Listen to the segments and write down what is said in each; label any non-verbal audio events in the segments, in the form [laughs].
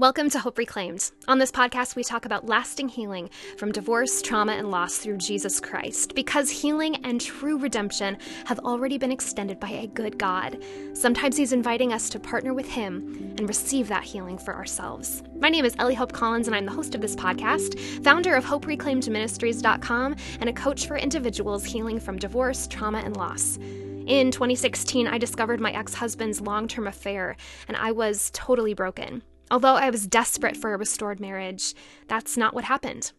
Welcome to Hope Reclaimed. On this podcast, we talk about lasting healing from divorce, trauma, and loss through Jesus Christ, because healing and true redemption have already been extended by a good God. Sometimes He's inviting us to partner with Him and receive that healing for ourselves. My name is Ellie Hope Collins, and I'm the host of this podcast, founder of HopeReclaimedMinistries.com, and a coach for individuals healing from divorce, trauma, and loss. In 2016, I discovered my ex husband's long term affair, and I was totally broken. Although I was desperate for a restored marriage, that's not what happened.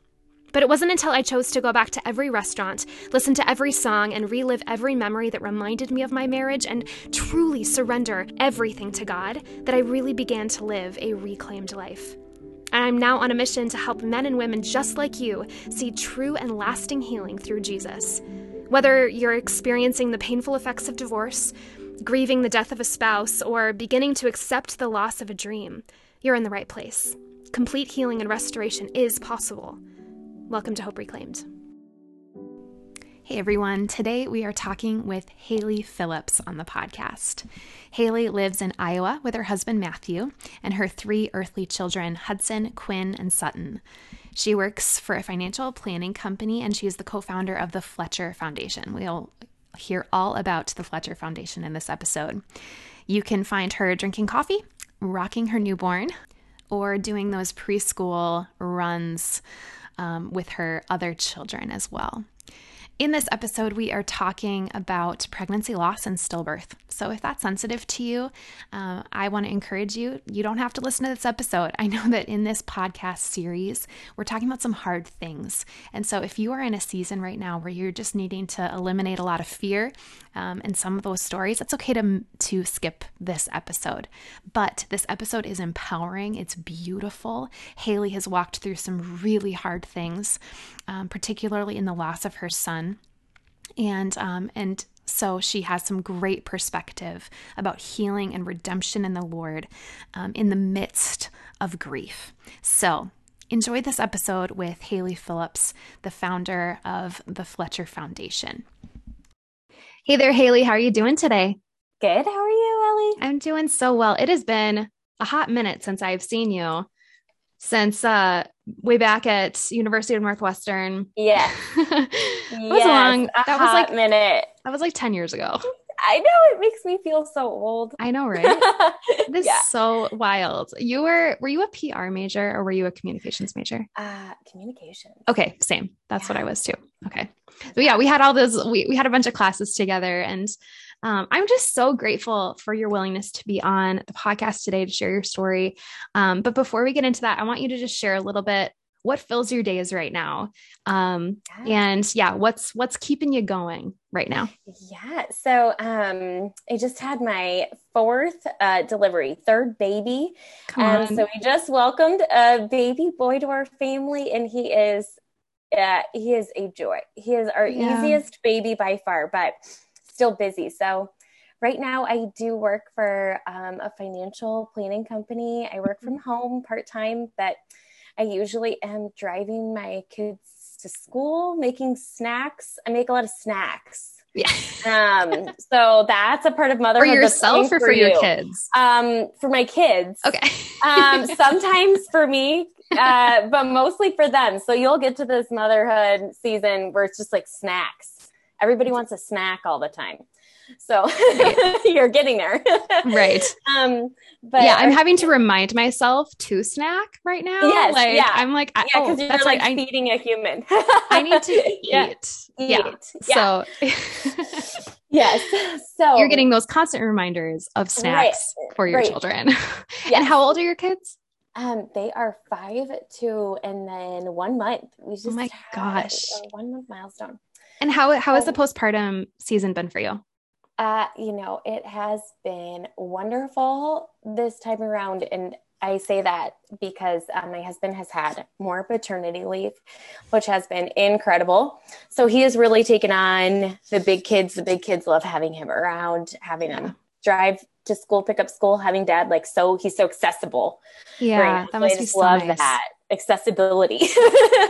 But it wasn't until I chose to go back to every restaurant, listen to every song, and relive every memory that reminded me of my marriage and truly surrender everything to God that I really began to live a reclaimed life. And I'm now on a mission to help men and women just like you see true and lasting healing through Jesus. Whether you're experiencing the painful effects of divorce, grieving the death of a spouse, or beginning to accept the loss of a dream, you're in the right place. Complete healing and restoration is possible. Welcome to Hope Reclaimed. Hey everyone, today we are talking with Haley Phillips on the podcast. Haley lives in Iowa with her husband Matthew and her three earthly children, Hudson, Quinn, and Sutton. She works for a financial planning company and she is the co founder of the Fletcher Foundation. We'll hear all about the Fletcher Foundation in this episode. You can find her drinking coffee rocking her newborn or doing those preschool runs um, with her other children as well. In this episode, we are talking about pregnancy loss and stillbirth. So, if that's sensitive to you, uh, I want to encourage you. You don't have to listen to this episode. I know that in this podcast series, we're talking about some hard things. And so, if you are in a season right now where you're just needing to eliminate a lot of fear um, and some of those stories, it's okay to, to skip this episode. But this episode is empowering, it's beautiful. Haley has walked through some really hard things, um, particularly in the loss of her son and um, and so she has some great perspective about healing and redemption in the Lord um, in the midst of grief. So enjoy this episode with Haley Phillips, the founder of the Fletcher Foundation. Hey there, Haley. How are you doing today? Good. How are you, Ellie? I'm doing so well. It has been a hot minute since I've seen you since uh way back at University of Northwestern. Yeah. that yes, was long. that was like minute. That was like 10 years ago. I know it makes me feel so old. I know, right? [laughs] this yeah. is so wild. You were were you a PR major or were you a communications major? Uh communication. Okay, same. That's yeah. what I was too. Okay. So yeah, we had all those we we had a bunch of classes together and um, I'm just so grateful for your willingness to be on the podcast today to share your story. Um, but before we get into that, I want you to just share a little bit what fills your days right now um yeah. and yeah what's what's keeping you going right now yeah so um i just had my fourth uh delivery third baby and so we just welcomed a baby boy to our family and he is uh he is a joy he is our yeah. easiest baby by far but still busy. So right now I do work for um, a financial planning company. I work from home part time, but I usually am driving my kids to school, making snacks. I make a lot of snacks. Yeah. um, [laughs] so that's a part of motherhood. For yourself or for, for your kids? Um, for my kids. Okay. um, [laughs] sometimes for me, uh, but mostly for them. So you'll get to this motherhood season where it's just like snacks everybody wants a snack all the time. So [laughs] you're getting there. [laughs] right. Um, but yeah, I'm having to remind myself to snack right now. Yes. Like, yeah. I'm like, yeah, because oh, you're that's like feeding I, a human. [laughs] I need to eat. Yeah. yeah. So yes. So you're getting those constant reminders of snacks right. for your right. children. Yes. And how old are your kids? Um, they are five, two, and then one month. We just oh my gosh, one month milestone. And how how has the um, postpartum season been for you? Uh, you know, it has been wonderful this time around. And I say that because um, my husband has had more paternity leave, which has been incredible. So he has really taken on the big kids. The big kids love having him around, having him drive to school, pick up school, having dad like so he's so accessible. Yeah, right that must I just so love nice. that accessibility.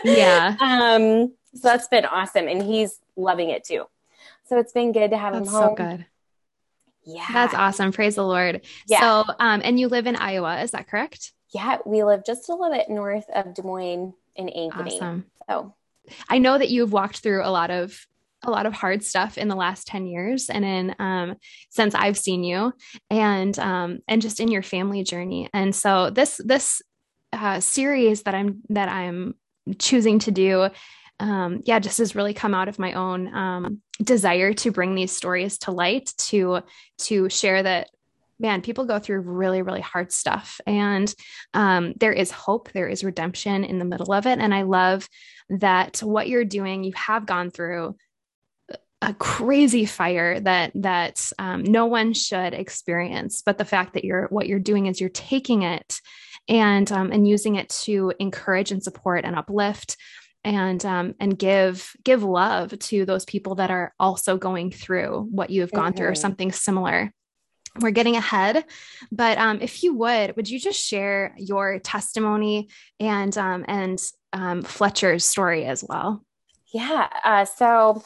yeah. [laughs] Um, so that's been awesome. And he's loving it too. So it's been good to have that's him home. so good. Yeah. That's awesome. Praise the Lord. Yeah. So, um, and you live in Iowa, is that correct? yeah, we live just a little bit north of Des Moines in Ankeny. Awesome. So I know that you've walked through a lot of a lot of hard stuff in the last 10 years and in um, since I've seen you and um, and just in your family journey. And so this this uh, series that I'm that I'm choosing to do um, yeah, just has really come out of my own um, desire to bring these stories to light, to to share that man, people go through really, really hard stuff, and um, there is hope, there is redemption in the middle of it, and I love that what you're doing, you have gone through a crazy fire that that um, no one should experience, but the fact that you're what you're doing is you're taking it and um, and using it to encourage and support and uplift and um, and give give love to those people that are also going through what you have gone mm-hmm. through or mm-hmm. something similar we're getting ahead but um, if you would would you just share your testimony and um, and um, fletcher's story as well yeah uh, so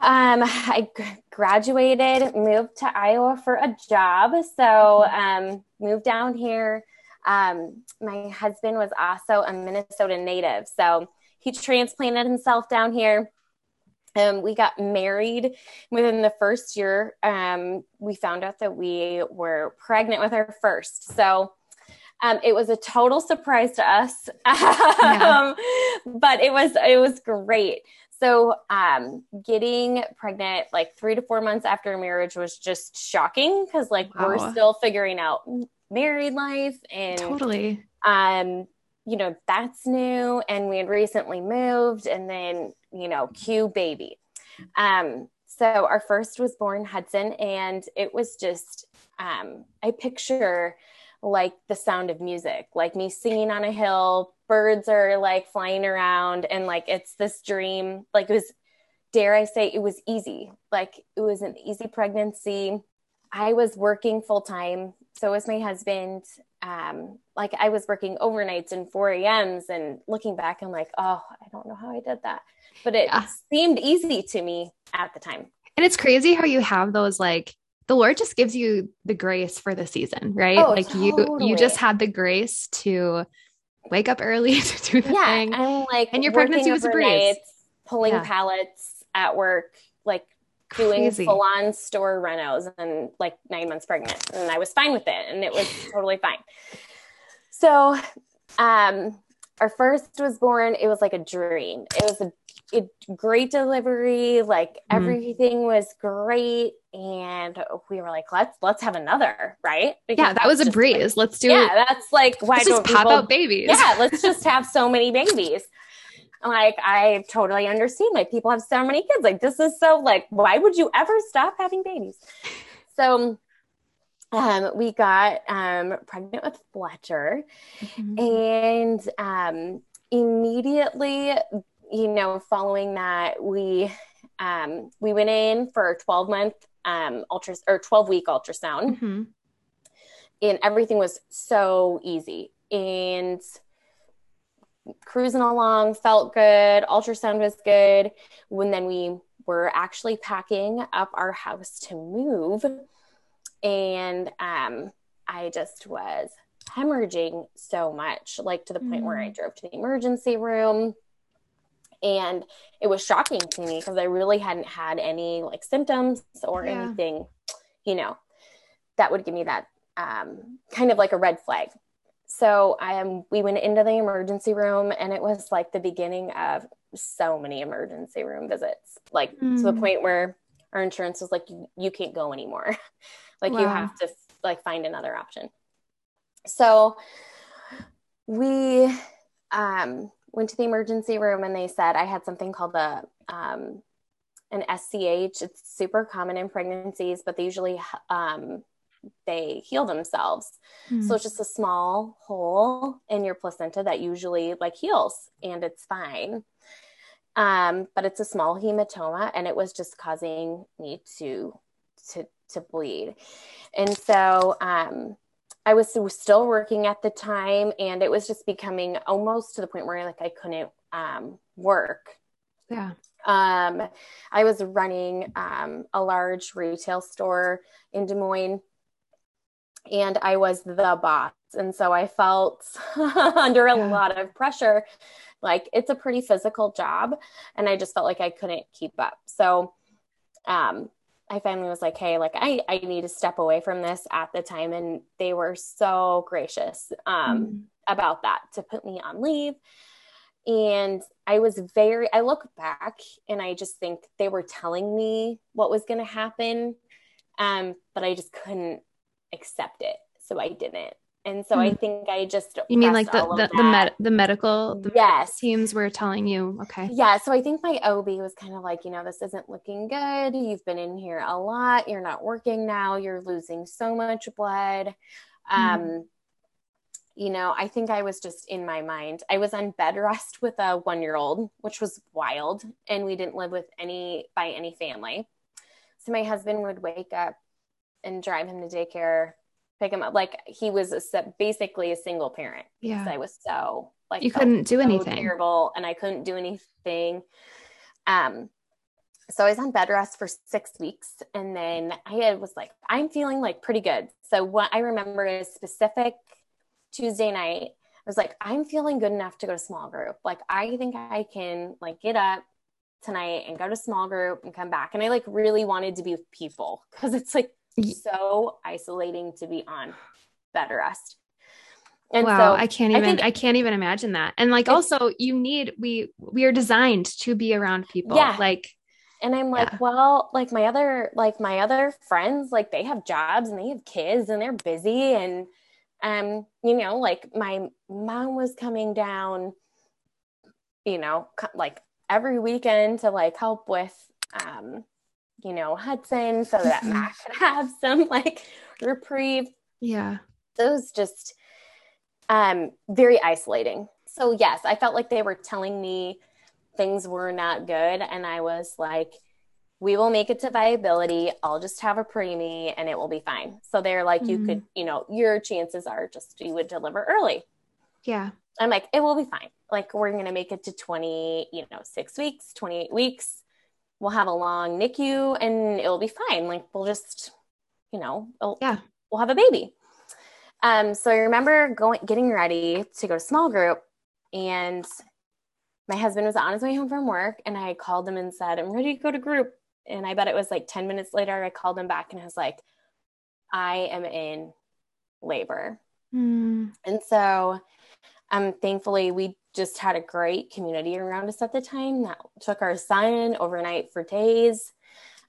um, I graduated, moved to Iowa for a job. So, um, moved down here um, my husband was also a Minnesota native. So he transplanted himself down here. Um, we got married within the first year. Um, we found out that we were pregnant with our first. So um, it was a total surprise to us, [laughs] yeah. Um, but it was it was great. So um, getting pregnant like three to four months after marriage was just shocking because like wow. we're still figuring out married life and totally. um you know that's new. And we had recently moved and then you know cue baby. Um so our first was born hudson and it was just um i picture like the sound of music like me singing on a hill birds are like flying around and like it's this dream like it was dare i say it was easy like it was an easy pregnancy i was working full time so was my husband. Um, like I was working overnights and 4 a.m.s and looking back, I'm like, oh, I don't know how I did that. But it yeah. seemed easy to me at the time. And it's crazy how you have those like the Lord just gives you the grace for the season, right? Oh, like totally. you you just had the grace to wake up early [laughs] to do the yeah, thing. And like and your pregnancy was a breeze. Pulling yeah. pallets at work, like doing full on store renos and like nine months pregnant. And I was fine with it and it was [sighs] totally fine. So, um, our first was born, it was like a dream. It was a, a great delivery, like mm-hmm. everything was great. And we were like, let's let's have another, right? Because yeah, that was a breeze. Like, let's do yeah, it. that's like why let's don't pop people, out babies? Yeah, let's just have so many babies like I totally understand like people have so many kids. Like this is so like why would you ever stop having babies? So um, we got um, pregnant with Fletcher, mm-hmm. and um, immediately, you know, following that, we um, we went in for a twelve month um, ultra or twelve week ultrasound, mm-hmm. and everything was so easy. And cruising along, felt good, ultrasound was good. When then we were actually packing up our house to move, and um, I just was hemorrhaging so much, like to the point mm. where I mm. drove to the emergency room. And it was shocking to me because I really hadn't had any like symptoms or yeah. anything, you know, that would give me that um, kind of like a red flag so um, we went into the emergency room and it was like the beginning of so many emergency room visits like mm. to the mm. point where our insurance was like you, can't go anymore [laughs] like wow. you have to like find another option so we um, went to the emergency room and they said i had something called a um, an sch it's super common in pregnancies but they usually um, they heal themselves. Mm. So it's just a small hole in your placenta that usually like heals and it's fine. Um, but it's a small hematoma and it was just causing me to to to bleed. And so um I was, still working at the time and it was just becoming almost to the point where like I couldn't um work. Yeah. Um I was running um a large retail store in Des Moines and I was the boss. And so I felt [laughs] under a yeah. lot of pressure. Like it's a pretty physical job. And I just felt like I couldn't keep up. So um, I finally was like, hey, like I, I need to step away from this at the time. And they were so gracious um, mm. about that to put me on leave. And I was very, I look back and I just think they were telling me what was going to happen. Um, but I just couldn't accept it. So I didn't. And so mm. I hmm. think I just You mean like the the the, med- the medical the yes. teams were telling you, okay. Yeah, so I think my OB was kind of like, you know, this isn't looking good. You've been in here a lot. You're not working now. You're losing so much blood. Mm. Um you know, I think I was just in my mind. I was on bed rest with a 1-year-old, which was wild, and we didn't live with any by any family. So my husband would wake up and drive him to daycare pick him up. Like he was a, basically a single parent. Yeah. I was so like you couldn't do so anything terrible and I couldn't do anything. Um, so I was on bed rest for six weeks and then I was like, I'm feeling like pretty good. So what I remember is specific Tuesday night, I was like, I'm feeling good enough to go to small group. Like I think I can like get up tonight and go to small group and come back. And I like really wanted to be with people because it's like so isolating to be on bed rest. And wow, so I can't even I, I, can't even imagine that. And like also you need we we are designed to be around people. Yeah. Like and I'm like, yeah. well, like my other like my other friends, like they have jobs and they have kids and they're busy and um, you know, like my mom was coming down, you know, like every weekend to like help with um you know, Hudson so that [laughs] mm-hmm. Mac could have some like reprieve. Yeah. Those just um very isolating. So yes, I felt like they were telling me things were not good and I was like we will make it to viability. I'll just have a preemie and it will be fine. So they're like, mm-hmm. you could, you know, your chances are just you would deliver early. Yeah. I'm like, it will be fine. Like, we're going to make it to 20, you know, six weeks, 28 weeks we'll have a long NICU and it'll be fine. Like we'll just, you know, yeah, we'll have a baby. Um, so I remember going, getting ready to go to small group and my husband was on his way home from work and I called him and said, I'm ready to go to group. And I bet it was like 10 minutes later, I called him back and I was like, I am in labor. Mm. And so um, thankfully we just had a great community around us at the time that took our son overnight for days.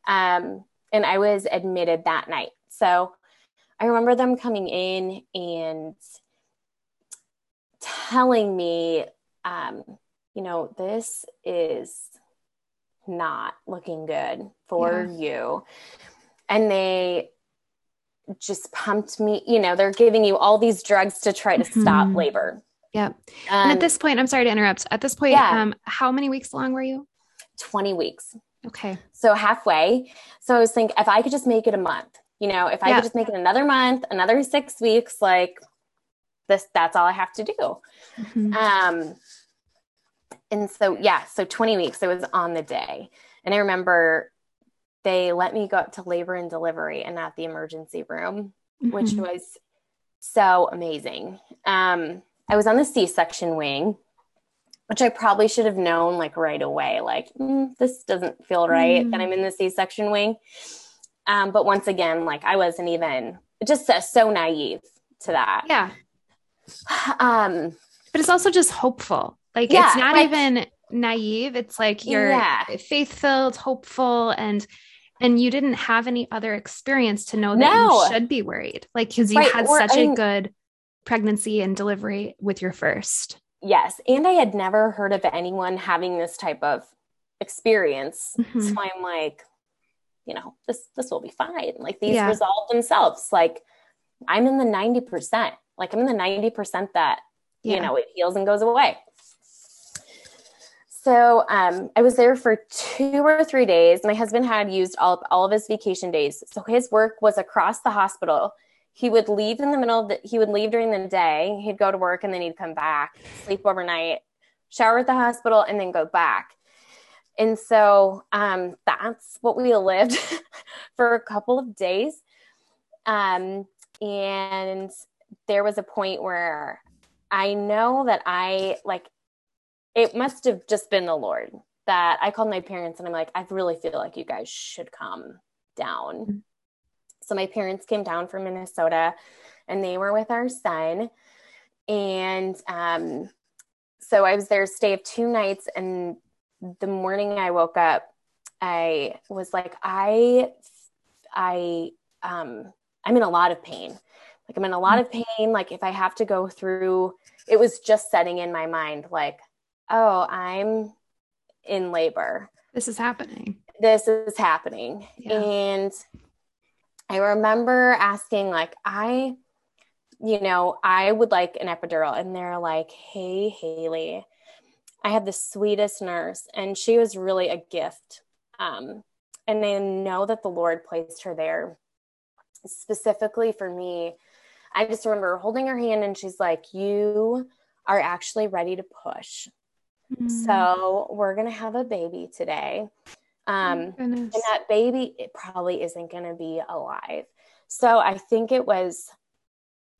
Um, and I was admitted that night. So I remember them coming in and telling me, um, you know, this is not looking good for yeah. you. And they just pumped me, you know, they're giving you all these drugs to try to mm-hmm. stop labor. Yeah. Um, and at this point, I'm sorry to interrupt. At this point, yeah. um, how many weeks long were you? 20 weeks. Okay. So halfway. So I was thinking if I could just make it a month, you know, if I yeah. could just make it another month, another six weeks, like this, that's all I have to do. Mm-hmm. Um, and so, yeah, so 20 weeks, it was on the day. And I remember they let me go up to labor and delivery and not the emergency room, mm-hmm. which was so amazing. Um, I was on the C section wing, which I probably should have known like right away, like, mm, this doesn't feel right mm. that I'm in the C section wing. Um, but once again, like I wasn't even just uh, so naive to that. Yeah. [sighs] Um, but it's also just hopeful. Like yeah, it's not like, even naive. It's like you're yeah. faith filled, hopeful, and and you didn't have any other experience to know that no. you should be worried. Like because you right. had or, such a good pregnancy and delivery with your first. Yes. And I had never heard of anyone having this type of experience. Mm-hmm. So I'm like, you know, this this will be fine. Like these yeah. resolve themselves. Like I'm in the 90%. Like I'm in the 90% that, yeah. you know, it heals and goes away. So um, I was there for two or three days. My husband had used all, all of his vacation days. So his work was across the hospital he would leave in the middle of the he would leave during the day he'd go to work and then he'd come back sleep overnight shower at the hospital and then go back. And so um, that's what we lived [laughs] for a couple of days. Um, and there was a point where I know that I like it must have just been the Lord that I called my parents and I'm like, I really feel like you guys should come down. So my parents came down from Minnesota and they were with our son. And um, so I was there stay of two nights. And the morning I woke up, I was like, I, I, um, I'm in a lot of pain. Like I'm in a lot of pain. Like if I have to go through, it was just setting in my mind, like, oh, I'm in labor. This is happening. This is happening. Yeah. And I remember asking, like, I, you know, I would like an epidural. And they're like, hey, Haley, I had the sweetest nurse, and she was really a gift. Um, and I know that the Lord placed her there specifically for me. I just remember holding her hand, and she's like, You are actually ready to push. Mm-hmm. So we're going to have a baby today. Um, oh and that baby, it probably isn't going to be alive. So I think it was,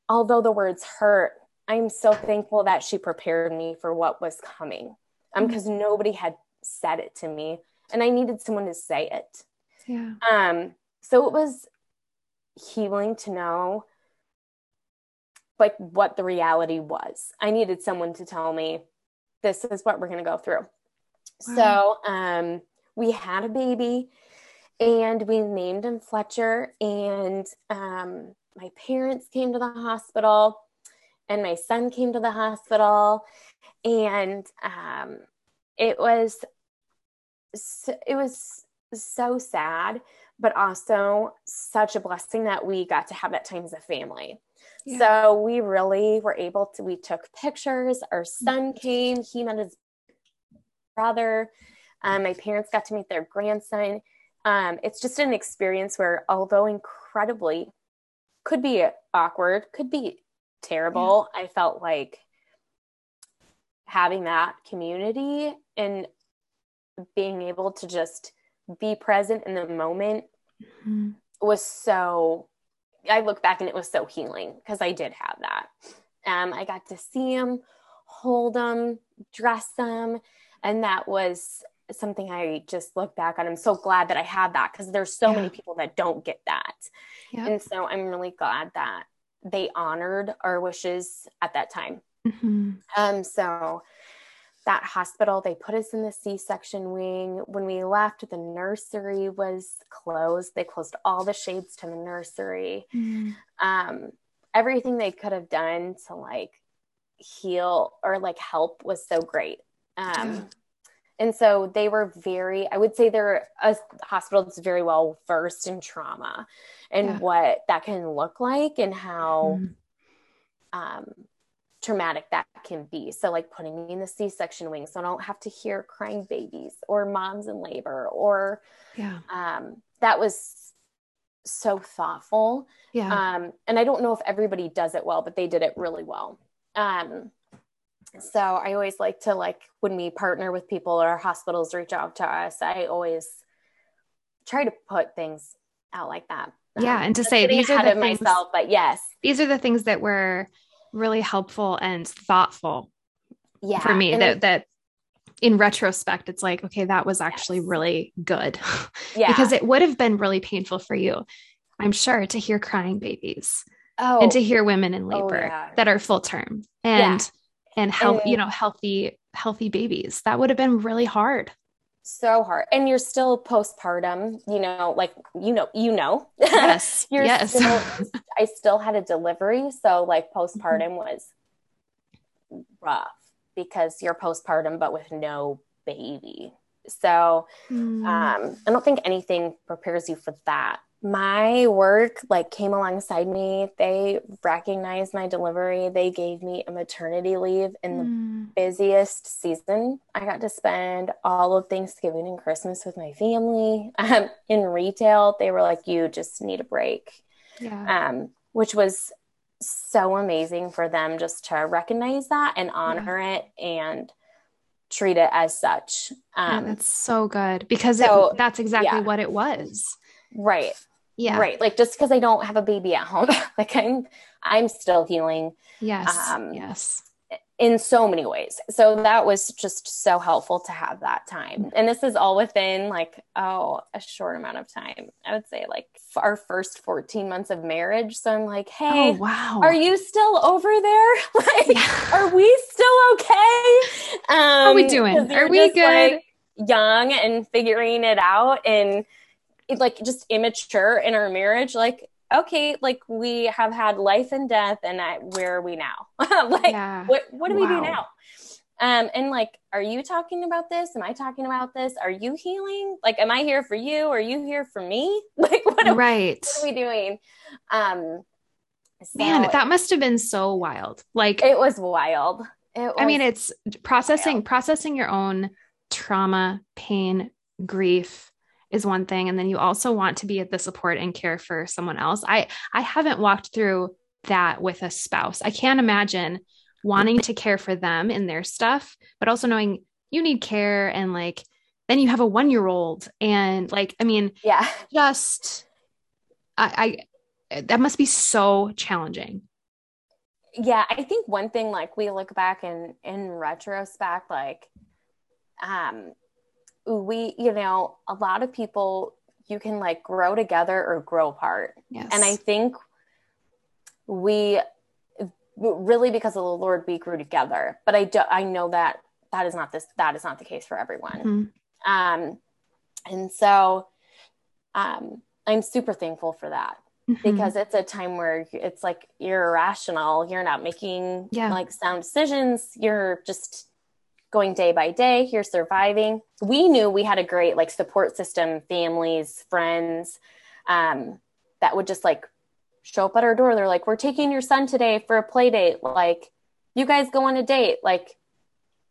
although the words hurt, I'm so thankful that she prepared me for what was coming um, because mm-hmm. nobody had said it to me and I needed someone to say it. Yeah. Um, so it was healing to know like what the reality was. I needed someone to tell me this is what we're going to go through. Wow. So, um, we had a baby and we named him Fletcher. And um, my parents came to the hospital and my son came to the hospital. And um, it was, it was so sad, but also such a blessing that we got to have that time as a family. Yeah. So we really were able to, we took pictures. Our son came, he met his brother. Um, my parents got to meet their grandson. Um, it's just an experience where, although incredibly, could be awkward, could be terrible, yeah. I felt like having that community and being able to just be present in the moment mm-hmm. was so I look back and it was so healing because I did have that. Um, I got to see him, hold him, dress him, and that was something I just look back on. I'm so glad that I had that because there's so yeah. many people that don't get that. Yep. And so I'm really glad that they honored our wishes at that time. Mm-hmm. Um, so that hospital, they put us in the C section wing. When we left, the nursery was closed. They closed all the shades to the nursery. Mm-hmm. Um, everything they could have done to like heal or like help was so great. Um, yeah and so they were very i would say they're a hospital that's very well versed in trauma and yeah. what that can look like and how mm um, traumatic that can be. So like putting me in the c-section wing so i don't have to hear crying babies or moms in labor or yeah. um, that was so thoughtful. Yeah. Um, and i don't know if everybody does it well but they did it really well. Um, so i always like to like when we partner with people or hospitals reach out to us. I always try to put things out like that. Yeah um, and to say these are the things myself but yes. these are the things that were really helpful and thoughtful yeah for me and that it, that in retrospect it's like okay that was actually yes. really good. [laughs] Yeah. Because it would have been really painful for you i'm sure to hear crying babies oh. and to hear women in oh, labor oh, yeah. that are full term. And and health, you know, healthy, healthy babies. That would have been really hard. So hard. And you're still postpartum, you know, like, you know, you know, [laughs] yes, you're yes. Still, [laughs] I still had a delivery. So like postpartum mm-hmm. was rough because you're postpartum, but with no baby. So mm. um, I don't think anything prepares you for that my work like came alongside me. They recognized my delivery. They gave me a maternity leave in the mm. busiest season i got to spend all of thanksgiving and christmas with my family. [laughs] Um, in retail they were like you just need a break. Yeah. um, which was so amazing for them just to recognize that and honor yeah. it and treat it as such. Um, yeah, that's so good because so, it, that's exactly what it was. Right Yeah. Right. Like just because I don't have a baby at home, [laughs] like I'm I'm still healing. Yes. Um, yes in so many ways. So that was just so helpful to have that time. And this is all within like, oh, a short amount of time. I would say like our first 14 months of marriage. So I'm like, hey, oh, wow. are you still over there? [laughs] like, yeah. are we still okay? Um, How are we doing? Are we good? Like, young and figuring it out and like just immature in our marriage. Like, okay, like we have had life and death, and I, where are we now? [laughs] like, yeah. what what do wow. we do now? Um, and like, are you talking about this? Am I talking about this? Are you healing? Like, am I here for you? Are you here for me? [laughs] Like, what are, right. what are we doing? Um, so Man, that must have been so wild. Like, it was wild. It was, I mean, it's processing wild. processing your own trauma, pain, grief, is one thing and then you also want to be at the support and care for someone else. I i haven't walked through that with a spouse. I can't imagine wanting to care for them in their stuff but also knowing you need care and like then you have a one year old and like i mean yeah. just I, I that must be so challenging. Yeah i think one thing like we look back and in retrospect like um we, you know, a lot of people, you can like grow together or grow apart. Yes. And I think we really, because of the Lord, we grew together. But I do, I know that that is not this, that is not the case for everyone. Mm-hmm. Um, and so, um, I'm super thankful for that mm-hmm. because it's a time where it's like you're irrational. You're not making yeah. like sound decisions. You're just going day by day you're surviving. We knew we had a great like support system families friends um, that would just like show up at our door. They're like we're taking your son today for a play date. Like you guys go on a date. Like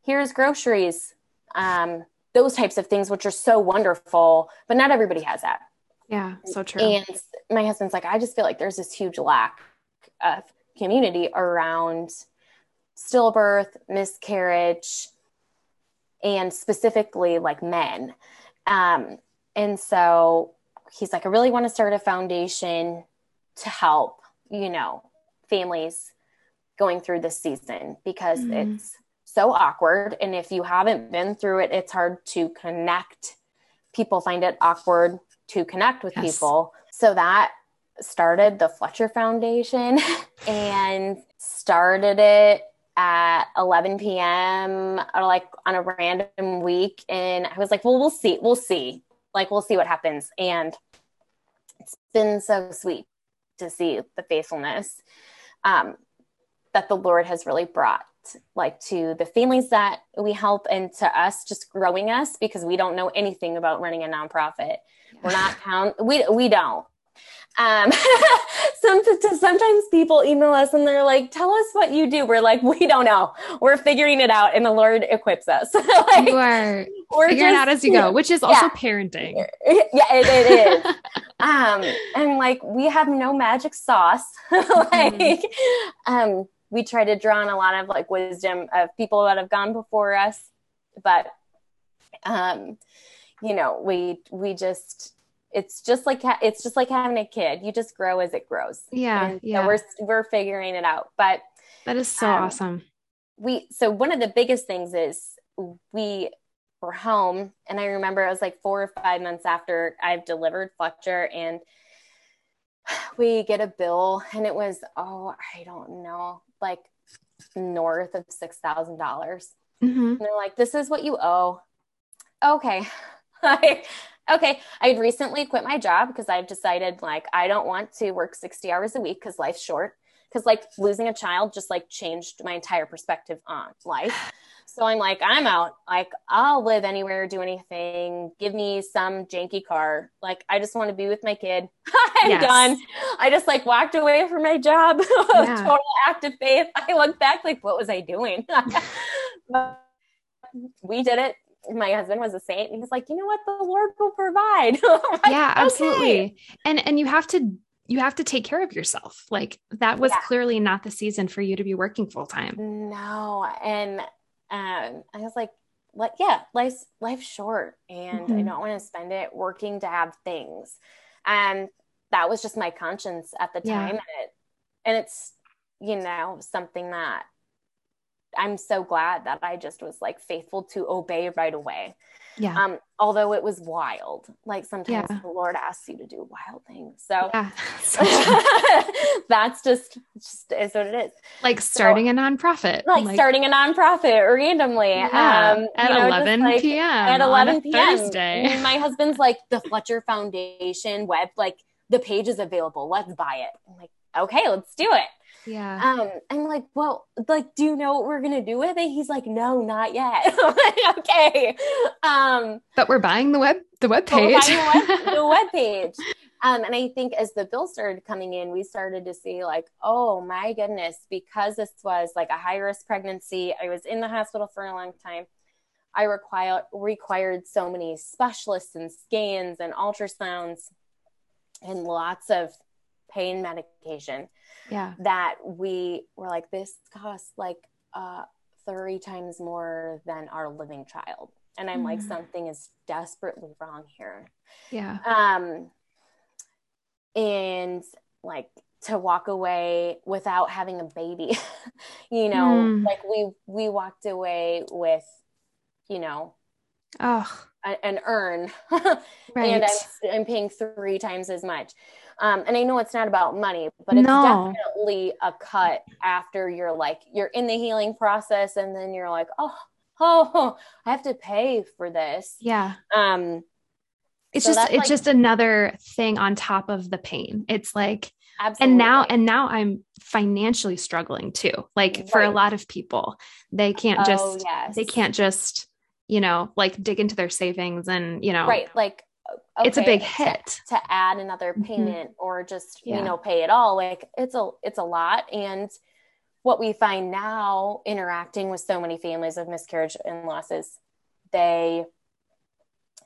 here's groceries. Um, those types of things which are so wonderful but not everybody has that. Yeah so true. And my husband's like i just feel like there's this huge lack of community around stillbirth miscarriage and specifically like men. Um, and so he's like, I really want to start a foundation to help, you know, families going through this season because mm-hmm. it's so awkward. And if you haven't been through it, it's hard to connect. People find it awkward to connect with yes. people. So that started the Fletcher Foundation [laughs] and started it at 11 p.m. or like on a random week. And I was like, well, we'll see. We'll see. Like, we'll see what happens. And it's been so sweet to see the faithfulness um, that the Lord has really brought like to the families that we help and to us just growing us because we don't know anything about running a nonprofit. We're not [laughs] count we we don't. Um, [laughs] sometimes people email us and they're like, "Tell us what you do." We're like, "We don't know. We're figuring it out, and the Lord equips us." [laughs] like, you are we're figuring just, out as you go, which is also yeah. parenting. [laughs] Yeah, it, it is. um, and like we have no magic sauce. like, mm-hmm. um, we try to draw on a lot of like wisdom of people that have gone before us, but um, you know, we we just it's just like it's just like having a kid. You just grow as it grows. Yeah, and yeah. So we're we're figuring it out. But that is so um, awesome. We so one of the biggest things is we were home, and I remember it was like four or five months after I've delivered Fletcher, and we get a bill, and it was oh I don't know like north of six thousand dollars. Mm-hmm. And they're like, "This is what you owe." Okay. [laughs] okay, I'd recently quit my job because I've decided like I don't want to work 60 hours a week because life's short. Because like losing a child just like changed my entire perspective on life. [sighs] So I'm like, I'm out. Like, I'll live anywhere, do anything. Give me some janky car. Like, I just want to be with my kid. [laughs] I'm yes. done. I just like walked away from my job. [laughs] Yeah. Total act of faith. I look back, like, what was I doing? [laughs] we did it my husband was a saint and he's like you know what the lord will provide [laughs] like, yeah absolutely okay. and and you have to you have to take care of yourself like that was yeah. clearly not the season for you to be working full time no and um i was like like yeah life's life's short and mm-hmm. i don't want to spend it working to have things and that was just my conscience at the Yeah. time and it and it's you know something that i'm so glad that i just was like faithful to obey right away Yeah. um although it was wild like sometimes Yeah. the lord asks you to do wild things so yeah. [laughs] That's just just is what it is like starting a nonprofit. like, starting a nonprofit randomly Yeah, um at you know, 11 like, p.m. at 11 p.m. Thursday. My husband's like the Fletcher Foundation web, like the page is available. Let's buy it. I'm like, okay, let's do it. Yeah. Um, I'm like, well, like, do you know what we're gonna do with it? He's like, no, not yet. [laughs] Like, okay. Um, But we're buying the web the web but we're page. buying the web, [laughs] the web page. Um, and I think as the bill started coming in, we started to see like, oh my goodness, because this was like a high risk pregnancy. I was in the hospital for a long time. I required required so many specialists and scans and ultrasounds and lots of pain medication yeah. that we were like, this costs like uh, 30 times more than our living child. And I'm like, Mm. something is desperately wrong here. Yeah. Um, and like to walk away without having a baby, [laughs] you know, Mm. like we, we walked away with, you know, Oh, an urn right. [laughs] and I'm, I'm paying three times as much. Um, and I know it's not about money, but it's No. definitely a cut after you're like you're in the healing process, and then you're like, oh, oh, I have to pay for this. yeah. Um, It's So just it's like- just another thing on top of the pain. It's like absolutely. and now and now I'm financially struggling too. Like for a lot of people, they can't oh just yes, they can't just, you know, like dig into their savings and, you know, right. Like it's a big hit. to add another Mhm. payment or just Yeah. you know pay it all like it's a it's a lot and what we find now interacting with so many families of miscarriage and losses they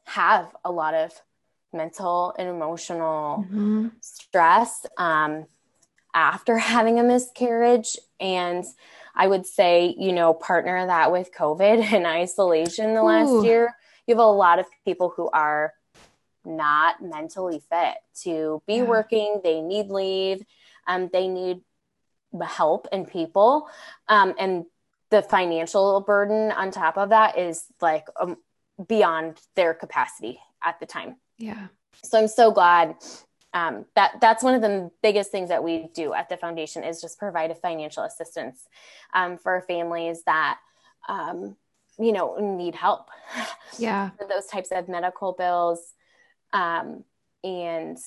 have a lot of mental and emotional Mhm. stress um, after [laughs] having a miscarriage and i would say you know partner that with covid [laughs] and isolation the Ooh. last year you have a lot of people who are not mentally fit to be Yeah. working they need leave um, they need help and people um, and the financial burden on top of that is like um, beyond their capacity at the time Yeah. so i'm so glad um, that that's one of the biggest things that we do at the foundation is just provide a financial assistance um, for families that um, you know need help Yeah. [laughs] those types of medical bills um, and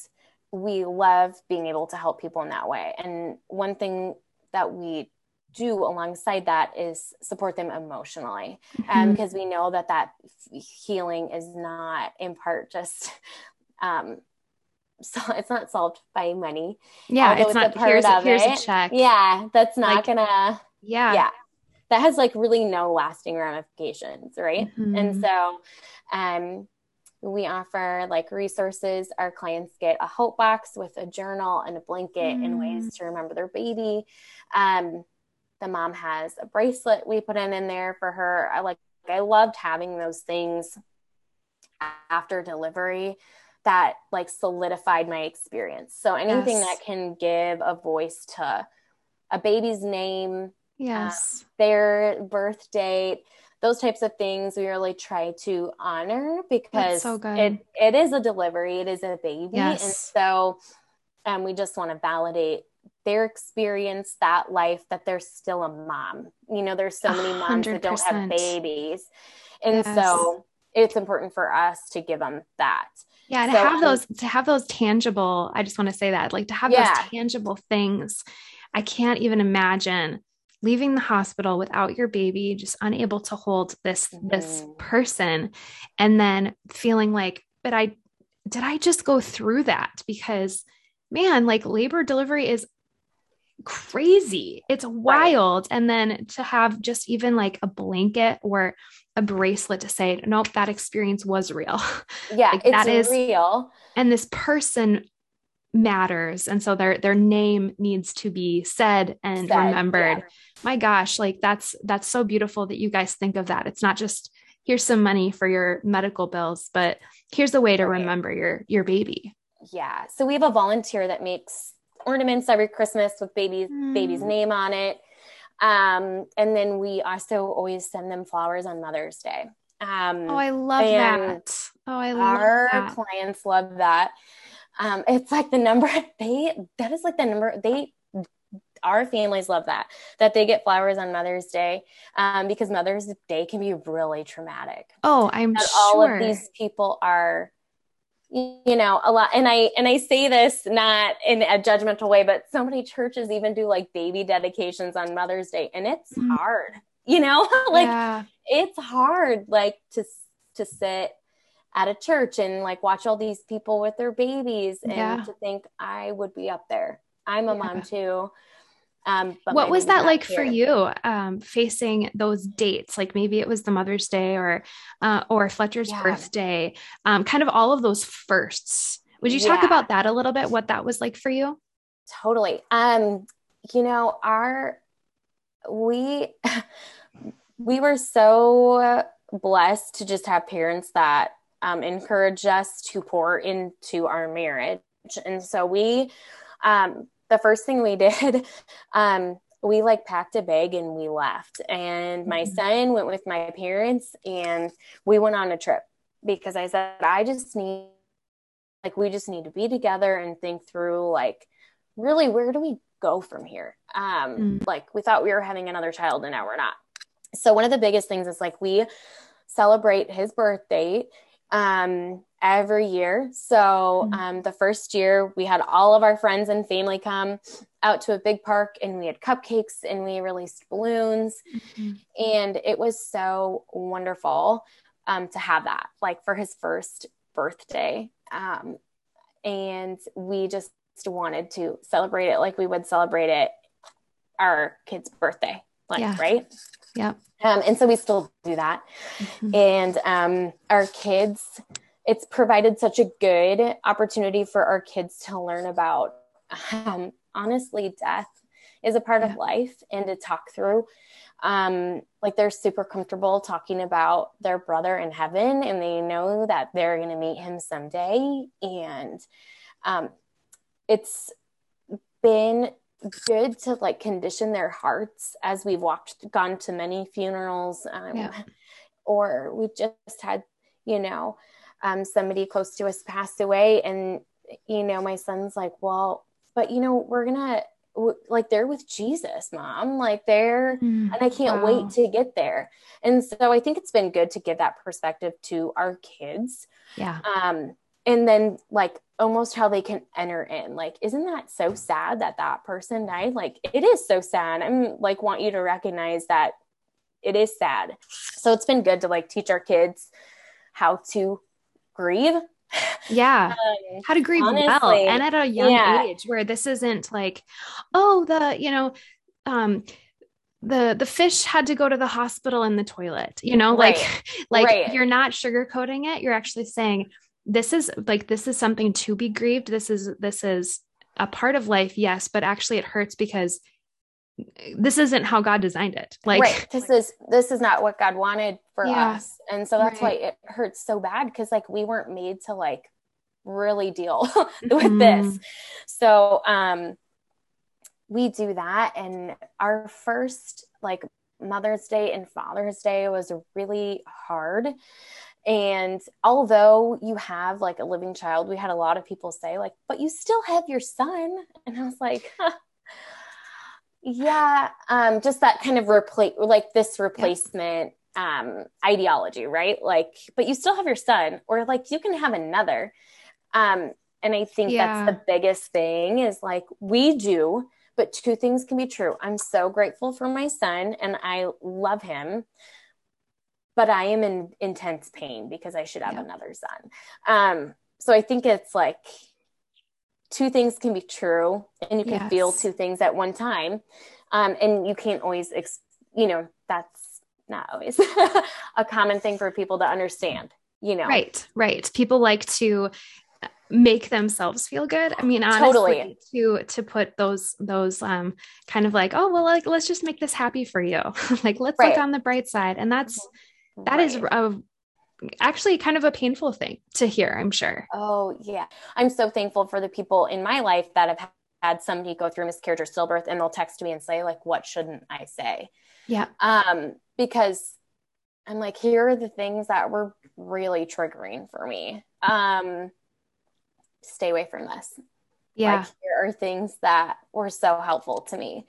we love being able to help people in that way and one thing that we do alongside that is support them emotionally um, Mhm. because we know that that healing is not in part just um, so [laughs] it's not solved by money yeah. although It's it's not a part here's, of here's it. a check. yeah that's not Like- gonna Yeah. yeah that has like really no lasting ramifications right Mhm. and so um, we offer like resources. Our clients get a hope box with a journal and a blanket and ways to remember their baby. Um, the mom has a bracelet we put in in there for her. I like I loved having those things after delivery that like solidified my experience. So anything Yes. that can give a voice to a baby's name, yes. their birth date, those types of things we really try to honor because so it it is a delivery, it is a baby, Yes. and so um, we just want to validate their experience, that life, that they're still a mom. You know, there's so many moms that don't have babies, and Yes. so it's important for us to give them that. Yeah, to So, have those to have those tangible, I just want to say that, like to have Yeah. those tangible things. I can't even imagine leaving the hospital without your baby, just unable to hold this this Mhm. person and then feeling like, but I did I just go through that because man, like labor delivery is crazy. It's wild. And then to have just even like a blanket or a bracelet to say, nope, that experience was real. [laughs] Yeah, Like, it's that is- real. and this person matters and so their their name needs to be said and Said, remembered yeah. my gosh like that's that's so beautiful that you guys think of that it's not just here's some money for your medical bills but here's a way to Right. remember your your baby Yeah. So we have a volunteer that makes ornaments every Christmas with baby's mm. baby's name on it. Um, and then we also always send them flowers on Mother's Day. Um, oh, I love that. Oh, I love our that. clients love that. Um, it's like the number [laughs] they that is like the number they our families love that that they get flowers on Mother's Day um, because Mother's Day can be really traumatic. Oh, I'm that sure. All of these people are you know a lot and i and i say this not in a judgmental way but so many churches even do like baby dedications on mother's day and it's mm. hard you know [laughs] like yeah. it's hard like to to sit at a church and like watch all these people with their babies and yeah. to think i would be up there i'm a yeah. mom too um, what was that like here. for you um, facing those dates? Like maybe it was the Mother's Day or uh, or Fletcher's yeah. birthday, um, kind of all of those firsts. Would you talk about that a little bit? What that was like for you? Totally. Um, you know, our we [laughs] we were so blessed to just have parents that um, encourage us to pour into our marriage, and so we um, the first thing we [laughs] did, um, we like packed a bag and we left. And my mm-hmm. son went with my parents and we went on a trip because I said, I just need, like, we just need to be together and think through, like, really, where do we go from here? Um, mm Like, we thought we were having another child and now we're not. So, one of the biggest things is like, we celebrate his birthday um, every year. So mm-hmm. um, the first year, we had all of our friends and family come out to a big park and we had cupcakes and we released balloons. Mm-hmm. And it was so wonderful um, to have that, like for his first birthday. Um, and we just wanted to celebrate it like we would celebrate it our kid's birthday, like, yeah. right? Yeah. Um, and so we still do that. Mm-hmm. And um, our kids, it's provided such a good opportunity for our kids to learn about, um, honestly, death is a part yeah. of life and to talk through. Um, like they're super comfortable talking about their brother in heaven and they know that they're going to meet him someday. And um, it's been good to like condition their hearts as we've walked gone to many funerals um, yeah. or we just had you know um, somebody close to us passed away and you know my son's like well but you know we're gonna like they're with jesus mom like they're mm, and i can't wow. wait to get there and so i think it's been good to give that perspective to our kids yeah um and then like almost how they can enter in. Like isn't that so sad that that person died? Like it is so sad. I'm like want you to recognize that it is sad. So it's been good to like teach our kids how to grieve. Yeah. [laughs] Um, how to grieve honestly, well and at a young yeah. age where this isn't like oh the you know um the the fish had to go to the hospital in the toilet you know right. like [laughs] like right. you're not sugarcoating it. You're actually saying this is like this is something to be grieved this is this is a part of life yes but actually it hurts because this isn't how god designed it like right. this is this is not what god wanted for yeah. us and so that's right. why it hurts so bad because like we weren't made to like really deal [laughs] with mm-hmm. this so um we do that and our first like mother's day and father's day was really hard and although you have like a living child, we had a lot of people say, like, but you still have your son. And I was like, huh. [laughs] yeah, um, just that kind of replace, like this replacement yeah. um, ideology, right? Like, but you still have your son, or like you can have another. Um, and I think yeah. that's the biggest thing is like we do, but two things can be true. I'm so grateful for my son and I love him but I am in intense pain because I should have yeah. another son. Um, so I think it's like two things can be true and you can yes. feel two things at one time. Um, and you can't always, ex- you know, that's not always [laughs] a common thing for people to understand, you know? Right, right. People like to make themselves feel good. I mean, honestly, totally. to to put those those um kind of like, oh well, like let's just make this happy for you. [laughs] like let's right. look on the bright side, and that's mm-hmm that right. is a actually kind of a painful thing to hear, I'm sure. Oh, yeah. I'm so thankful for the people in my life that have had somebody go through miscarriage or stillbirth and they'll text me and say like what shouldn't I say? Yeah. Um because I'm like here are the things that were really triggering for me. Um stay away from this. Yeah. Like here are things that were so helpful to me.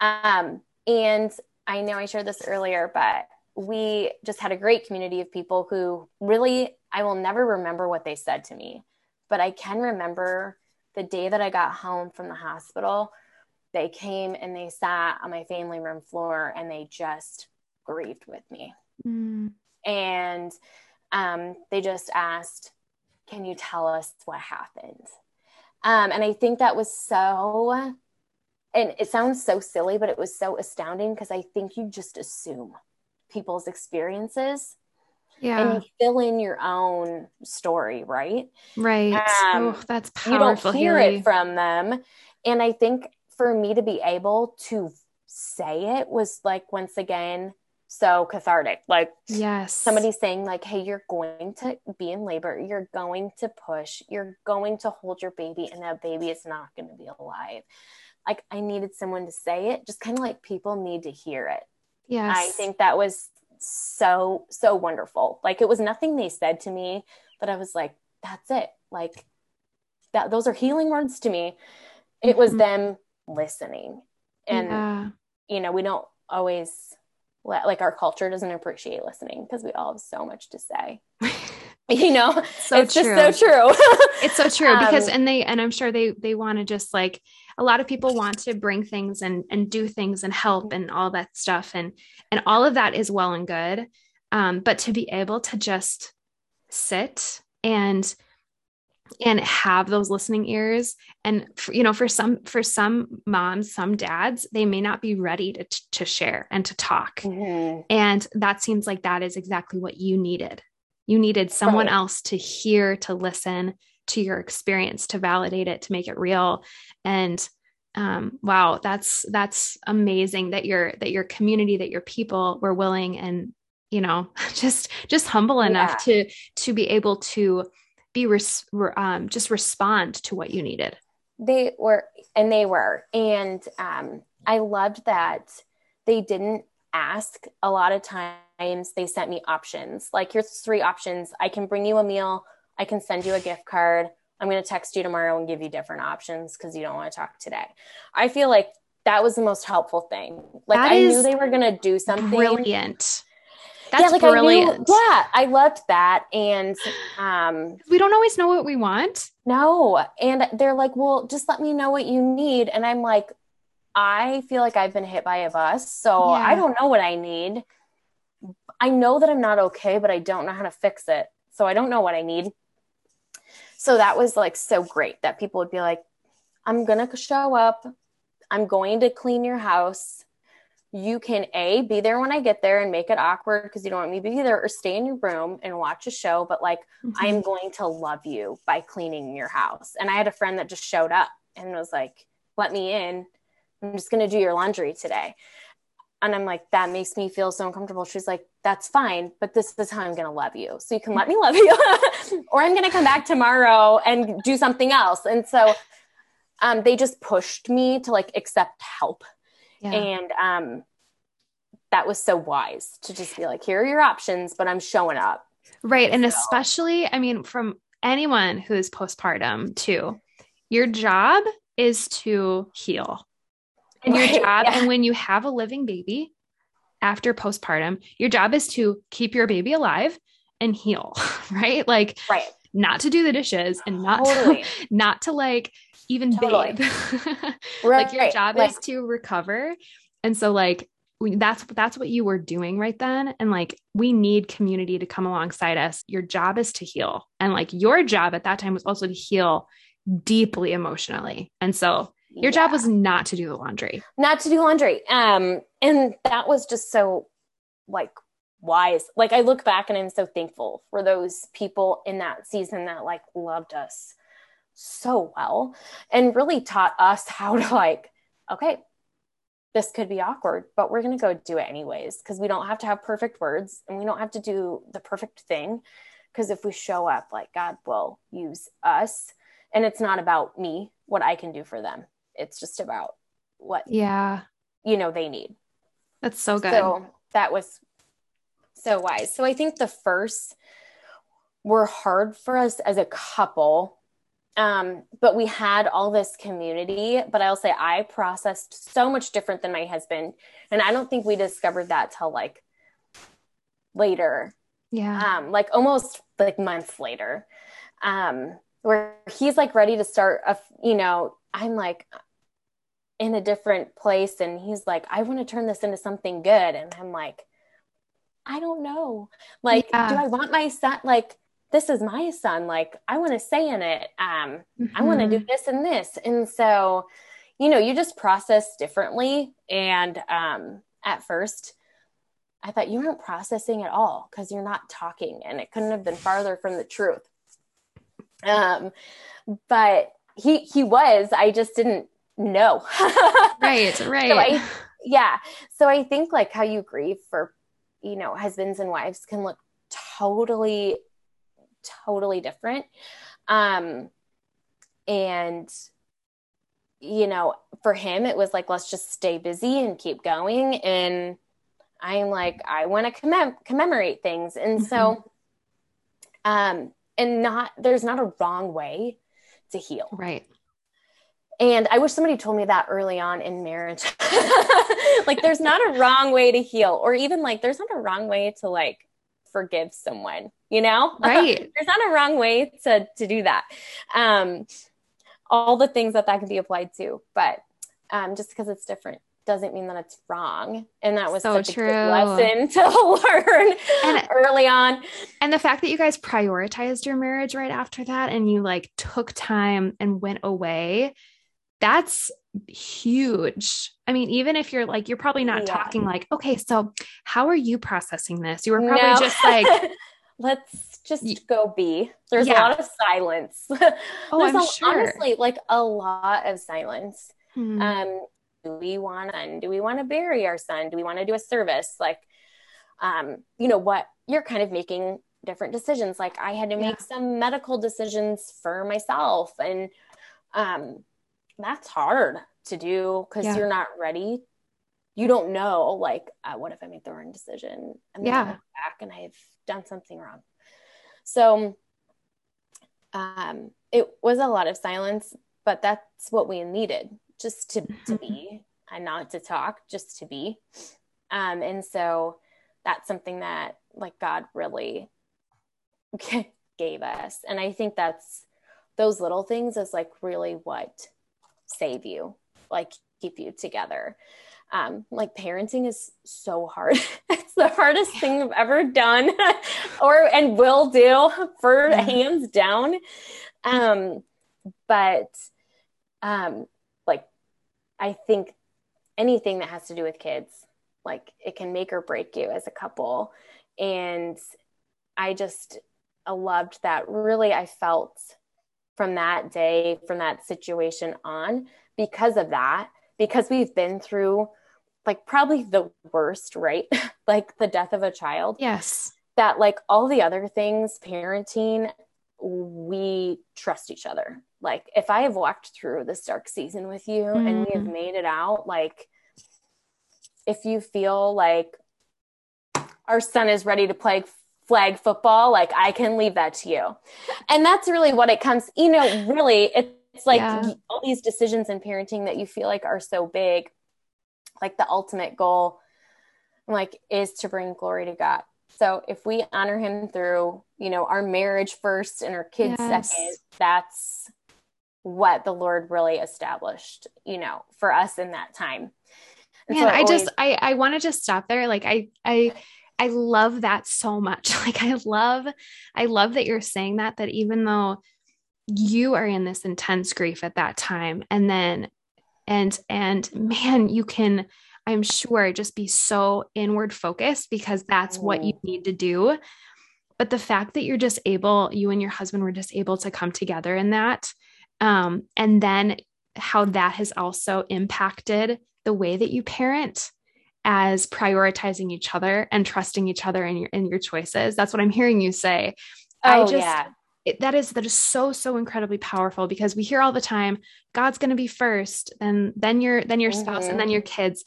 Um and I know I shared this earlier but we just had a great community of people who really I will never remember what they said to me, but I can remember the day that I got home from the hospital, they came and they sat on my family room floor and they just grieved with me. Mm. And um, they just asked, Can you tell us what happened? Um, and I think that was so, and it sounds so silly, but it was so astounding because I think you just assume people's experiences yeah. and you fill in your own story, right? Right. Um, oh, that's powerful. You don't hear Haley. it from them. And I think for me to be able to say it was like, once again, so cathartic. Like, yes, somebody saying, like, hey, you're going to be in labor, you're going to push, you're going to hold your baby, and that baby is not going to be alive. Like, I needed someone to say it, just kind of like people need to hear it. Yes. I think that was so so wonderful like it was nothing they said to me but i was like that's it like that those are healing words to me it was mm-hmm. them listening and yeah. you know we don't always let, like our culture doesn't appreciate listening because we all have so much to say [laughs] you know so it's true. just so true it's so true [laughs] because um, and they and i'm sure they they want to just like a lot of people want to bring things and and do things and help and all that stuff and and all of that is well and good um, but to be able to just sit and and have those listening ears and for, you know for some for some moms some dads they may not be ready to to share and to talk mm-hmm. and that seems like that is exactly what you needed you needed someone right. else to hear, to listen to your experience, to validate it, to make it real. And um, wow, that's that's amazing that your that your community, that your people were willing and you know [laughs] just just humble enough yeah. to to be able to be res- um, just respond to what you needed. They were, and they were, and um, I loved that they didn't ask a lot of times they sent me options like here's three options i can bring you a meal i can send you a gift card i'm going to text you tomorrow and give you different options because you don't want to talk today i feel like that was the most helpful thing like that i knew they were going to do something brilliant that's yeah, like brilliant. I knew, yeah, I loved that. And um, we don't always know what we want. No. And they're like, well, just let me know what you need. And I'm like, I feel like I've been hit by a bus, so yeah. I don't know what I need. I know that I'm not okay, but I don't know how to fix it. So I don't know what I need. So that was like so great that people would be like, I'm going to show up. I'm going to clean your house. You can A, be there when I get there and make it awkward because you don't want me to be there, or stay in your room and watch a show. But like, mm-hmm. I'm going to love you by cleaning your house. And I had a friend that just showed up and was like, let me in I'm just going to do your laundry today. And I'm like, that makes me feel so uncomfortable. She's like, that's fine, but this is how I'm going to love you. So you can let me love you, [laughs] or I'm going to come back tomorrow and do something else. And so um, they just pushed me to like accept help. Yeah. And um, that was so wise to just be like, here are your options, but I'm showing up. Right. And so. especially, I mean, from anyone who is postpartum too, your job is to heal and [laughs] right. your job, yeah. and when you have a living baby after postpartum, your job is to keep your baby alive and heal, [laughs] right? Like, right. not to do the dishes and not totally. to, [laughs] not to like even totally. bathe. right. Like your job like, is to recover. And so like that's that's what you were doing right then and like we need community to come alongside us your job is to heal and like your job at that time was also to heal deeply emotionally and so your yeah. job was not to do the laundry. Not to do laundry. Um, and that was just so like wise. Like I look back and I'm so thankful for those people in that season that like loved us so well and really taught us how to like, okay, this could be awkward, but we're going to go do it anyways because we don't have to have perfect words and we don't have to do the perfect thing. Because if we show up, like God will use us. And it's not about me, what I can do for them. It's just about what, yeah, you know, they need. That's so good. So that was so wise. So I think the first were hard for us as a couple um, but we had all this community but i'll say i processed so much different than my husband and i don't think we discovered that till like later yeah um like almost like months later um where he's like ready to start a you know i'm like in a different place and he's like i want to turn this into something good and i'm like i don't know like yeah. do i want my son like this is my son like i want to say in it um mm-hmm. i want to do this and this and so you know you just process differently and um at first i thought you weren't processing at all because you're not talking and it couldn't have been farther from the truth um but he he was i just didn't know [laughs] right right so I, yeah so i think like how you grieve for you know husbands and wives can look totally totally different. Um, and, you know, for him, it was like, let's just stay busy and keep going. And I'm like, I want to commem- commemorate things. And mm-hmm. so, um, and not, there's not a wrong way to heal. Right. And I wish somebody told me that early on in marriage. [laughs] like, there's not a wrong way to heal, or even like, there's not a wrong way to like forgive someone, you know? [laughs] Right. There's not a wrong way to, to do that. Um, all the things that that can be applied to, but um, just because it's different doesn't mean that it's wrong. And that was so such true. a good lesson [laughs] to learn and, [laughs] early on. And the fact that you guys prioritized your marriage right after that and you like took time and went away, that's huge. I mean, even if you're like, you're probably not yeah. talking like, okay, so how are you processing this? You were probably no. just like, [laughs] let's just go be. There's yeah. a lot of silence. Oh, I'm a, sure. Honestly, like a lot of silence. Hmm. Um, do we want to, do we want to bury our son? Do we want to do a service? Like, um, you know, what you're kind of making different decisions. Like I had to make yeah. some medical decisions for myself and, um, that's hard to do because yeah. you're not ready. You don't know, like, uh, what if I make the wrong decision and then yeah. back and I've done something wrong. So, um, it was a lot of silence, but that's what we needed just to, to be and not to talk, just to be. Um, and so that's something that like God really [laughs] gave us. And I think that's those little things is like really what save you, like keep you together. Um, like parenting is so hard. [laughs] it's the hardest thing I've ever done [laughs] or and will do for yeah. hands down. Um, but um, I think anything that has to do with kids, like it can make or break you as a couple. And I just uh, loved that. Really, I felt from that day, from that situation on, because of that, because we've been through like probably the worst, right? [laughs] like the death of a child. Yes. That like all the other things, parenting, we trust each other. Like if I have walked through this dark season with you mm-hmm. and we have mm-hmm. made it out, like if you feel like our son is ready to play flag football, like I can leave that to you. And that's really what it comes, you know, really it's like yeah. all these decisions in parenting that you feel like are so big, like the ultimate goal like is to bring glory to God. So if we honor him through, you know, our marriage first and our kids yes. second, that's what the Lord really established, you know, for us in that time. And Man, so I always- just I I want to just stop there. Like I I I love that so much. [laughs] Like I love I love that you're saying that that even though you are in this intense grief at that time and then and and man, you can I'm sure just be so inward focused because that's mm. what you mm. need to do. But the fact that you're just able, you and your husband were just able to come together in that um, and then how that has also impacted the way that you parent as prioritizing each other and trusting each other in your in your choices. That's what I'm hearing you say. Oh, I just yeah. It, that is that is so so incredibly powerful because we hear all the time God's going to be first and then your then your spouse mm-hmm. and then mm-hmm. your kids.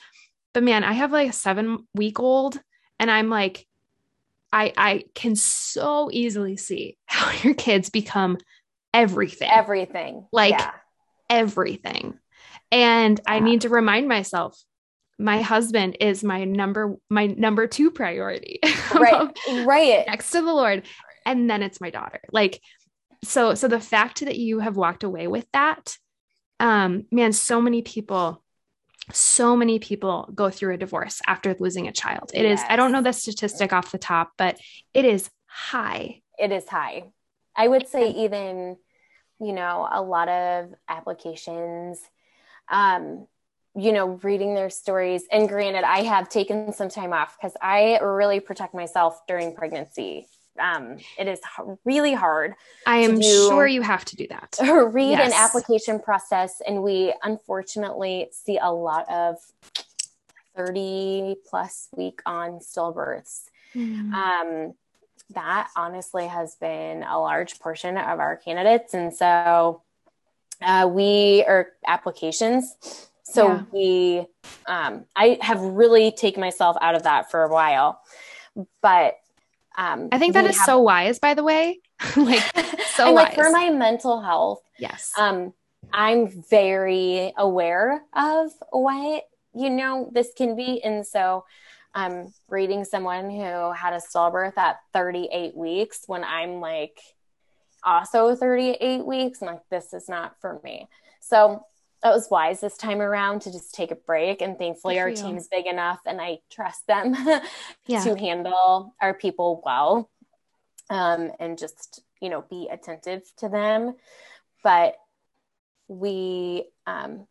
But man, I have like a 7 week old and I'm like I I can so easily see [laughs] how your kids become everything. Everything. Like yeah. everything. And yeah. I need to remind myself my husband is my number my number 2 priority. [laughs] Right. right. Next to the Lord. And then it's my daughter. Like so so the fact that you have walked away with that um man so many people so many people go through a divorce after losing a child. It yes. is. I don't know the statistic off the top, but it is high. It is high. I would say even, you know, a lot of applications, um, you know, reading their stories. And granted, I have taken some time off because I really protect myself during pregnancy um, it is really hard. I am sure you have to do that. [laughs] Read yes. an application process, and we unfortunately see a lot of 30 plus week on stillbirths. Mm. Um, that honestly has been a large portion of our candidates. And so uh, we are applications. So yeah. we, um, I have really taken myself out of that for a while. But um, I think that is have, so wise, by the way. [laughs] like [laughs] so and, like for my mental health. Yes. Um, I'm very aware of what you know this can be, and so um, reading someone who had a stillbirth at 38 weeks when I'm like also 38 weeks, I'm like, this is not for me. So it was wise this time around to just take a break. And thankfully, our team is big enough and I trust them [laughs] yeah. to handle our people well um, and just, you know, be attentive to them. But we um,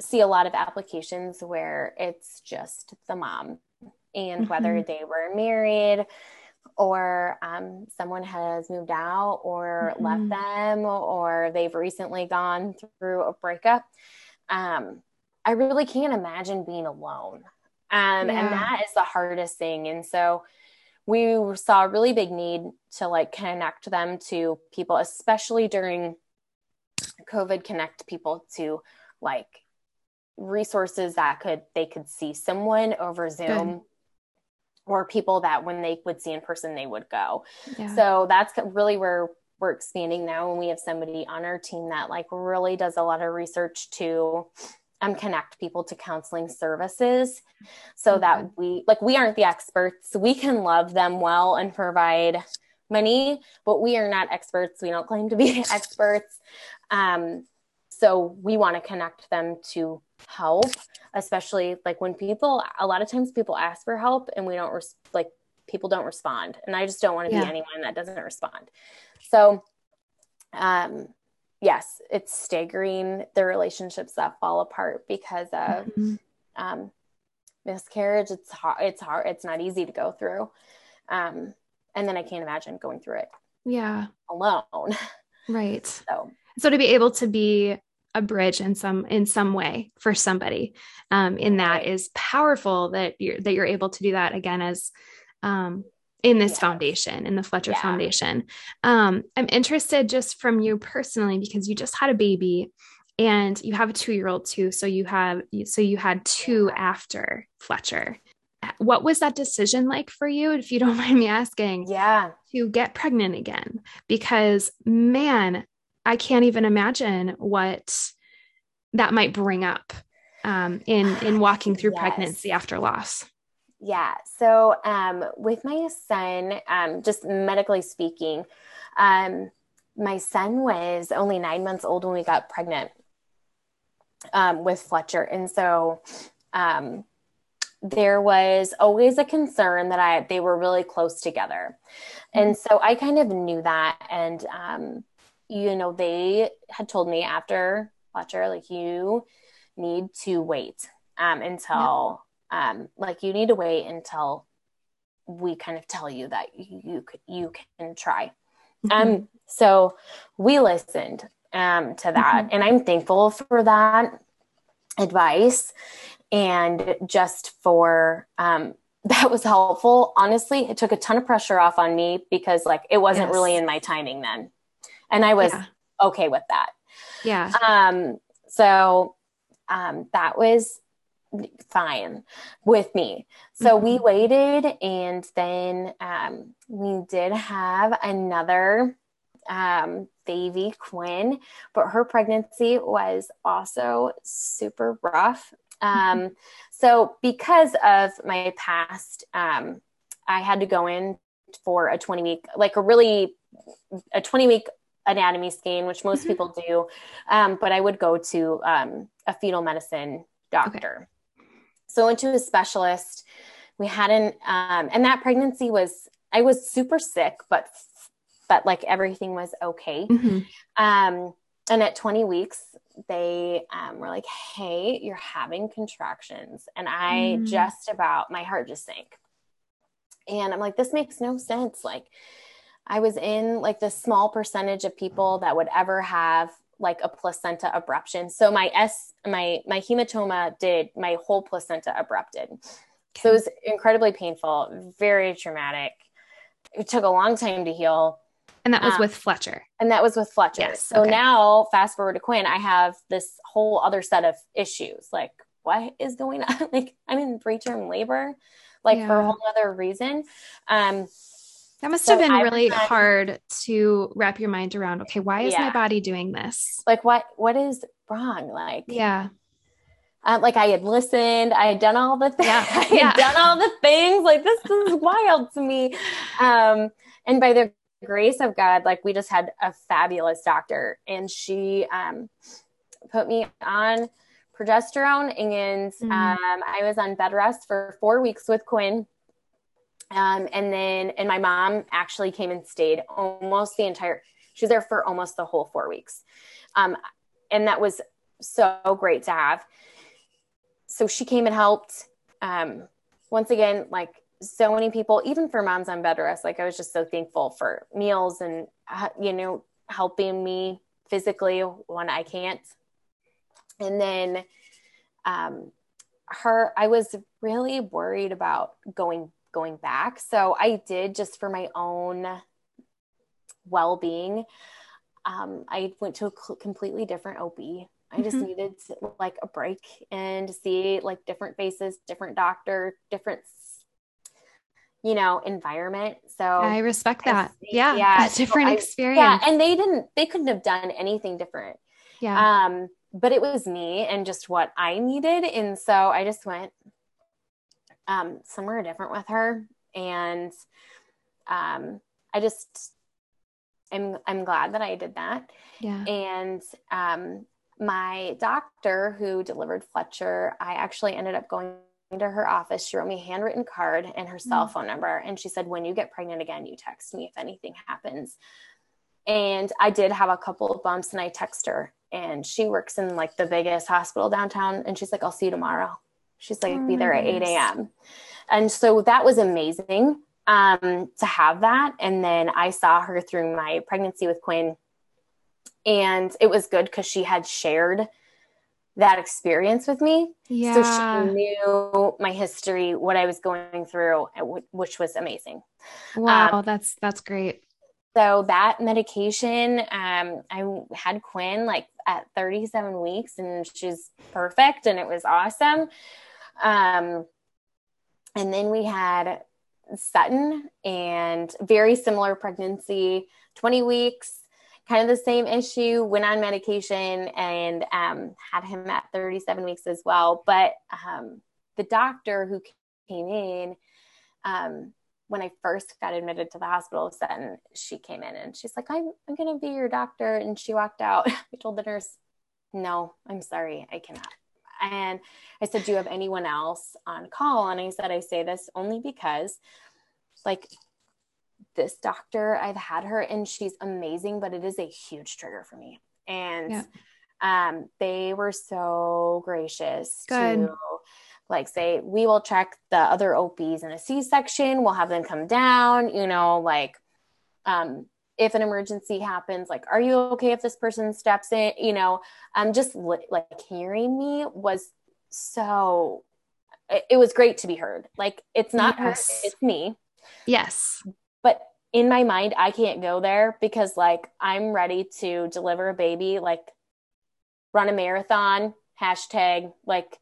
see a lot of applications where it's just the mom and mm-hmm. whether they were married or um, someone has moved out or mm-hmm. left them or they've recently gone through a breakup um, i really can't imagine being alone um, yeah. and that is the hardest thing and so we saw a really big need to like connect them to people especially during covid connect people to like resources that could they could see someone over zoom Good or people that when they would see in person they would go. Yeah. so that's really where we're expanding now and we have somebody on our team that like really does a lot of research to um, connect people to counseling services so okay. that we like we aren't the experts. We can love them well and provide money but we are not experts. We don't claim to be [laughs] experts. Um, so we want to connect them to help especially like when people a lot of times people ask for help and we don't res- like people don't respond. And i just don't want to yeah. be anyone that doesn't respond. So um yes it's staggering the relationships that fall apart because of mm-hmm. um miscarriage. It's hard it's hard it's not easy to go through. Um and then i can't imagine going through it yeah. alone. [laughs] Right. So so to be able to be a bridge in some in some way for somebody. Um, in that is powerful that you're that you're able to do that again as um, in this yeah. foundation in the fletcher yeah. foundation. Um, i'm interested just from you personally because you just had a baby and you have a two-year-old too. So you have so you had two after fletcher. What was that decision like for you if you don't [laughs] mind me asking yeah. to get pregnant again? Because man I can't even imagine what that might bring up um, in in [sighs] walking through yes. pregnancy after loss. Yeah. So um, with my son, um, just medically speaking, um, my son was only nine months old when we got pregnant um, with Fletcher, and so um, there was always a concern that I they were really close together, mm-hmm. and so I kind of knew that, and um, you know, they had told me after Fletcher, like, you need to wait um, until, yeah. um, like, you need to wait until we kind of tell you that you could, you can try. Mm-hmm. Um, so we listened um, to that, mm-hmm. and I'm thankful for that advice. and just for um, [laughs] that was helpful. Honestly, it took a ton of pressure off on me because like it wasn't yes. really in my timing then. And I was yeah. okay with that. Yeah. Um, so um, that was fine with me. So mm-hmm. we waited and then um, we did have another um, baby, Quinn, but her pregnancy was also super rough. Um, mm-hmm. So, because of my past, um, I had to go in for a 20 week, like a really, a 20 week anatomy scan, which most mm-hmm. people do. Um, but I would go to um, a fetal medicine doctor. Okay. So I went to a specialist. We hadn't, um, and that pregnancy was, I was super sick, but, but like everything was okay. Mm-hmm. Um, and at 20 weeks, they um, were like, Hey, you're having contractions. And I mm. just about, my heart just sank. And I'm like, This makes no sense. Like, I was in like the small percentage of people that would ever have like a placenta abruption. So my S my my hematoma did my whole placenta abrupted. Okay. So it was incredibly painful, very traumatic. It took a long time to heal. And that was um, with Fletcher. And that was with Fletcher. Yes, so okay. now, fast forward to Quinn, I have this whole other set of issues. Like, what is going [laughs] on? like, I'm in preterm labor, like yeah. for a whole other reason. Um, that must so have been I really hard to wrap your mind around. Okay, why is yeah. my body doing this? Like, what what is wrong? Like, yeah. Uh, like I had listened, I had done all the things, yeah. [laughs] I had yeah. done all the things. Like this is [laughs] wild to me. Um, and by the grace of God, like we just had a fabulous doctor and she um, put me on progesterone and mm. um, I was on bed rest for four weeks with Quinn. Um, and then, and my mom actually came and stayed almost the entire, she was there for almost the whole four weeks. Um, and that was so great to have. So she came and helped. Um, once again, like so many people, even for moms on bed rest, like I was just so thankful for meals and, uh, you know, helping me physically when I can't. And then, um, her, I was really worried about going, going back. So I did just for my own well-being. Um, I went to a completely different OB. I just mm-hmm. needed to, like a break and to see like different faces, different doctor, different you know, environment. So I respect that. I, yeah. Yeah. A different so I, experience. Yeah. And they didn't, they couldn't have done anything different. Yeah. Um, but it was me and just what I needed. And so I just went um, somewhere different with her. And um, I just, I'm, I'm glad that I did that. Yeah. And um, my doctor who delivered Fletcher, I actually ended up going to her office. She wrote me a handwritten card and her cell mm. phone number. And she said, when you get pregnant again, you text me if anything happens. And I did have a couple of bumps and I text her and she works in like the biggest hospital downtown. And she's like, I'll see you tomorrow. She's like, oh, be there nice. at 8 a.m. And so that was amazing um, to have that. And then I saw her through my pregnancy with Quinn. And it was good because she had shared that experience with me. Yeah. So she knew my history, what I was going through, which was amazing. Wow, um, that's that's great. So that medication, um, I had Quinn like at 37 weeks, and she's perfect, and it was awesome. Um, and then we had Sutton, and very similar pregnancy, 20 weeks kind of the same issue, went on medication and um, had him at 37 weeks as well. But um, the doctor who came in, um, when I first got admitted to the hospital, Sutton, she came in and she's like, I'm, I'm going to be your doctor. And she walked out. [laughs] I told the nurse, no, I'm sorry, I cannot. And I said, do you have anyone else on call? And I said, I say this only because like this doctor, I've had her and she's amazing, but it is a huge trigger for me. And yeah. um, they were so gracious Good. to like say, we will check the other OBs in a C section, we'll have them come down, you know, like um, if an emergency happens, like, are you okay if this person steps in? You know, um, just li- like hearing me was so it, it was great to be heard. Like it's not yes. her, it's me. Yes. But in my mind, I can't go there because like I'm ready to deliver a baby, like run a marathon, hashtag like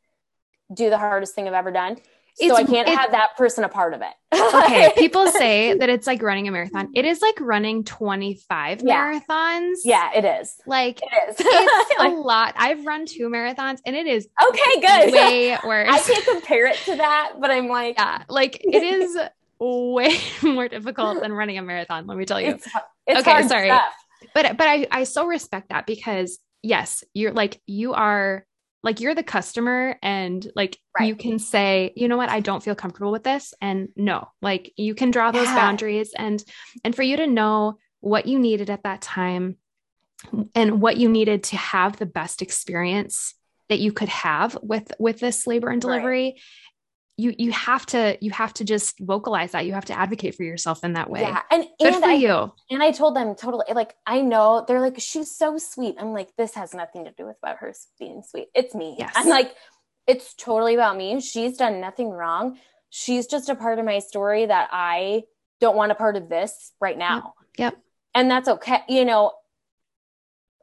do the hardest thing I've ever done. It's, so I can't have that person a part of it. okay. [laughs] People say that it's like running a marathon. It is like running 25 yeah. marathons. Yeah, it is. Like it is. it's [laughs] a lot. I've run two marathons and it is okay, good. Way [laughs] worse. I can't compare it to that, but I'm like, yeah, like it is way more difficult than running a marathon. Let me tell you. It's, it's okay, sorry. Stuff. But but I I so respect that because yes, you're like you are like you're the customer and like right. you can say you know what i don't feel comfortable with this and no like you can draw those yeah. boundaries and and for you to know what you needed at that time and what you needed to have the best experience that you could have with with this labor and delivery right you you have to you have to just vocalize that. You have to advocate for yourself in that way. Yeah and good and for I, you. and i told them totally like i know they're like she's so sweet. I'm like this has nothing to do with about her being sweet. It's me. Yes. i'm like it's totally about me. She's done nothing wrong. She's just a part of my story that i don't want a part of this right now. yep, yep. and that's okay you know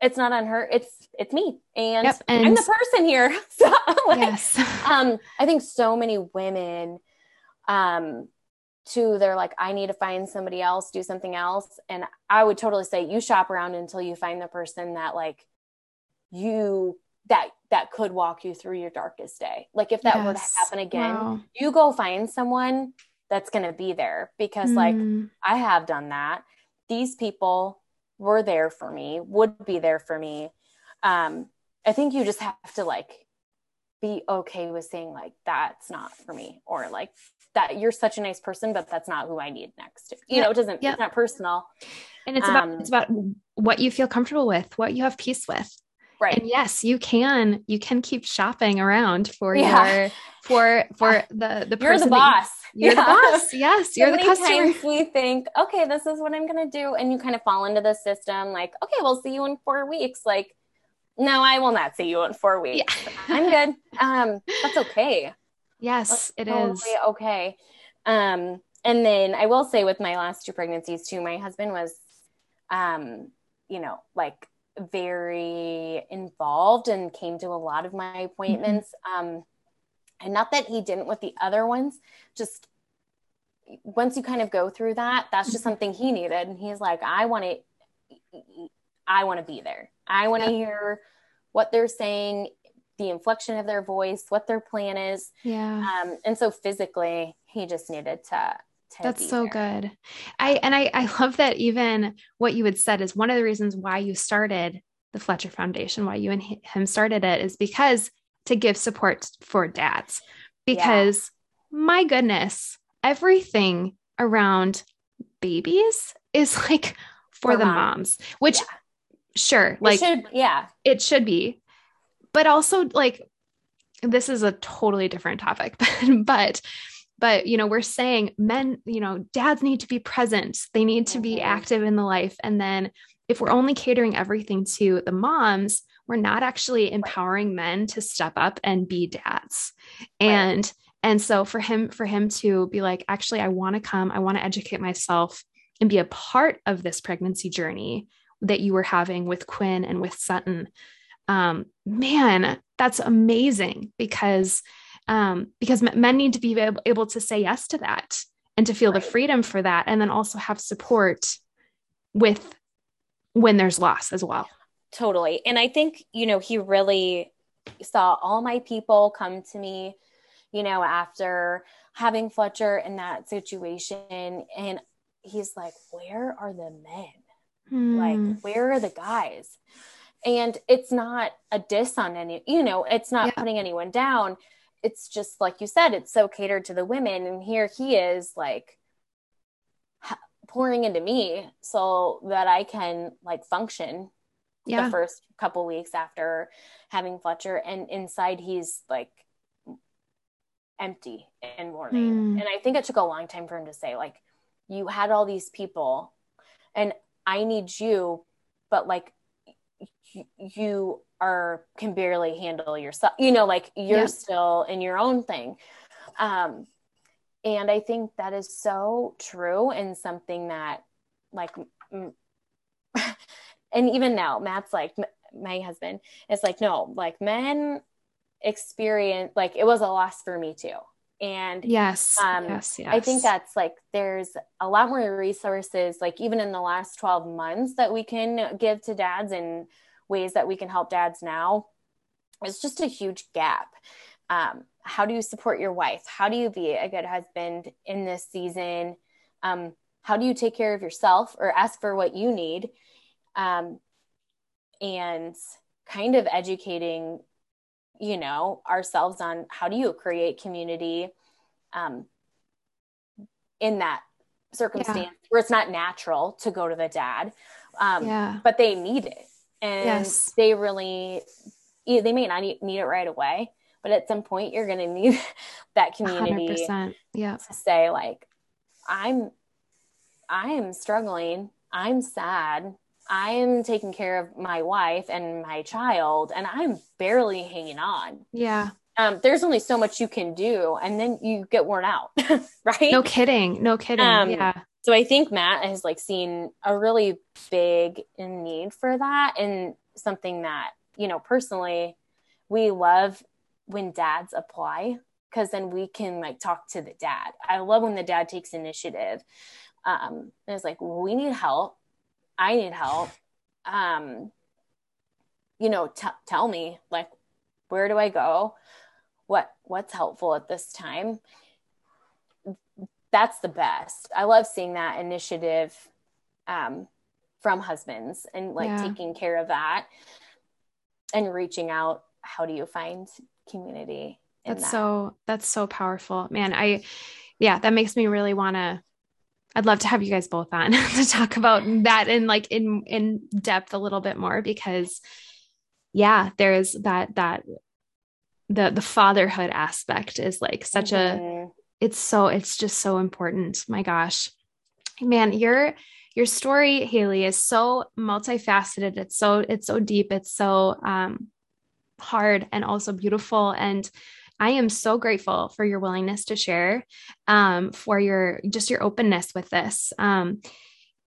it's not on her it's it's me and, yep, and i'm the person here [laughs] so like, yes [laughs] um i think so many women um to they're like i need to find somebody else do something else and i would totally say you shop around until you find the person that like you that that could walk you through your darkest day like if that yes. were to happen again wow. you go find someone that's going to be there because mm. like i have done that these people were there for me, would be there for me. Um, I think you just have to like be okay with saying like that's not for me or like that you're such a nice person, but that's not who I need next. You yeah. know, it doesn't. Yeah. It's not personal. And it's about um, it's about what you feel comfortable with, what you have peace with. Right. And yes, you can you can keep shopping around for yeah. your for [laughs] for yeah. the the person you're the boss. You, are yeah. the boss. Yes, you're the customer. we think, okay, this is what I'm gonna do, and you kind of fall into the system, like, okay, we'll see you in four weeks. Like, no, I will not see you in four weeks. I'm good. Um, that's okay. Yes, that's it totally is okay. Um, and then I will say with my last two pregnancies too, my husband was, um, you know, like very involved and came to a lot of my appointments. Mm-hmm. Um, and not that he didn't with the other ones, just once you kind of go through that, that's just mm-hmm. something he needed. And he's like, I want to, I want to be there. I want to yeah. hear what they're saying, the inflection of their voice, what their plan is. Yeah. Um, and so physically, he just needed to that's so there. good. I and I I love that even what you had said is one of the reasons why you started the Fletcher Foundation, why you and him started it is because to give support for dads. Because yeah. my goodness, everything around babies is [laughs] like for, for the mom. moms, which yeah. sure, like should, yeah, it should be. But also like this is a totally different topic, [laughs] but but you know we're saying men you know dads need to be present. They need to be mm-hmm. active in the life. And then if we're only catering everything to the moms we're not actually empowering men to step up and be dads. And right. and so for him for him to be like actually i want to come. I want to educate myself and be a part of this pregnancy journey that you were having with quinn and with sutton. Um, man that's amazing because um, because men need to be able, to say yes to that and to feel right. the freedom for that and then also have support with when there's loss as well totally and i think you know he really saw all my people come to me you know after having fletcher in that situation and he's like where are the men like hmm. where are the guys and it's not a diss on any you know it's not yeah. putting anyone down it's just like you said, it's so catered to the women. And here he is like pouring into me so that I can like function yeah. the first couple weeks after having Fletcher. And inside he's like empty and mourning. Mm. And I think it took a long time for him to say, like, you had all these people and I need you, but like you are can barely handle yourself you know like you're yeah. still in your own thing. Um and i think that is so true and something that like [laughs] and even now matt's like my husband is like no like men experience like it was a loss for me too. And yes, um, yes, yes, I think that's like there's a lot more resources, like even in the last 12 months, that we can give to dads and ways that we can help dads now. It's just a huge gap. Um, how do you support your wife? How do you be a good husband in this season? Um, how do you take care of yourself or ask for what you need? Um, and kind of educating you know ourselves on how do you create community um, in that circumstance yeah. where it's not natural to go to the dad um, yeah. but they need it and yes. they really they may not need it right away but at some point you're going to need [laughs] that community 100%. yeah to say like i'm i am struggling i'm sad I'm taking care of my wife and my child, and I'm barely hanging on. Yeah. Um, there's only so much you can do, and then you get worn out, [laughs] right? No kidding. No kidding. Um, yeah. So I think Matt has like seen a really big need for that, and something that you know personally we love when dads apply because then we can like talk to the dad. I love when the dad takes initiative. Um, it's like, we need help I need help. Um, you know, t- tell me like, where do I go? What what's helpful at this time? That's the best. I love seeing that initiative um, from husbands and like yeah. taking care of that and reaching out. How do you find community? That's that? so that's so powerful, man. I yeah, that makes me really want to I'd love to have you guys both on [laughs] to talk about that in like in in depth a little bit more because yeah, there's that that the the fatherhood aspect is like such mm-hmm. a it's so it's just so important. My gosh. Man, your your story, Haley, is so multifaceted. It's so it's so deep. It's so um hard and also beautiful and I am so grateful for your willingness to share, um, for your just your openness with this. Um,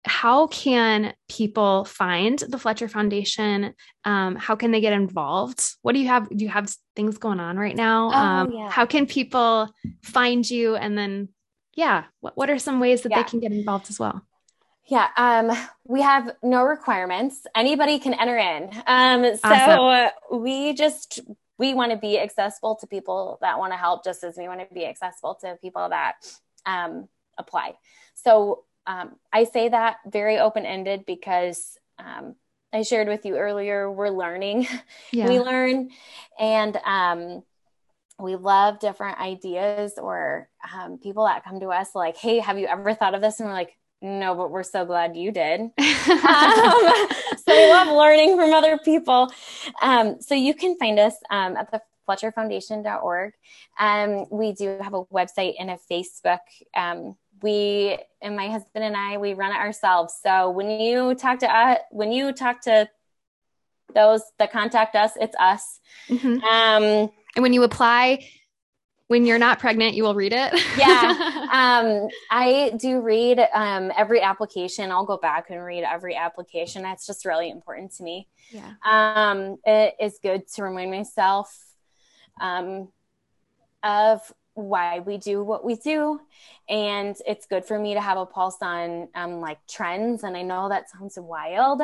how can people find the Fletcher Foundation? Um, how can they get involved? What do you have? Do you have things going on right now? Oh, um, yeah. How can people find you? And then, yeah, what, what are some ways that yeah. they can get involved as well? Yeah, um, we have no requirements. Anybody can enter in. Um, so awesome. we just we want to be accessible to people that want to help just as we want to be accessible to people that um, apply so um, i say that very open-ended because um, i shared with you earlier we're learning [laughs] yeah. we learn and um, we love different ideas or um, people that come to us like hey have you ever thought of this and we're like no, but we're so glad you did. [laughs] um, [laughs] so we love learning from other people. Um, so you can find us um, at the fletcherfoundation.org. Um, we do have a website and a Facebook. We and my husband and I we run it ourselves. So when you talk to us, when you talk to those that contact us, it's us. Mm-hmm. Um, and when you apply, when you're not pregnant, you will read it. yeah. [laughs] Um, I do read um, every application. I'll go back and read every application. That's just really important to me. Yeah. Um, it is good to remind myself um, of why we do what we do. And it's good for me to have a pulse on um, like trends. And I know that sounds wild,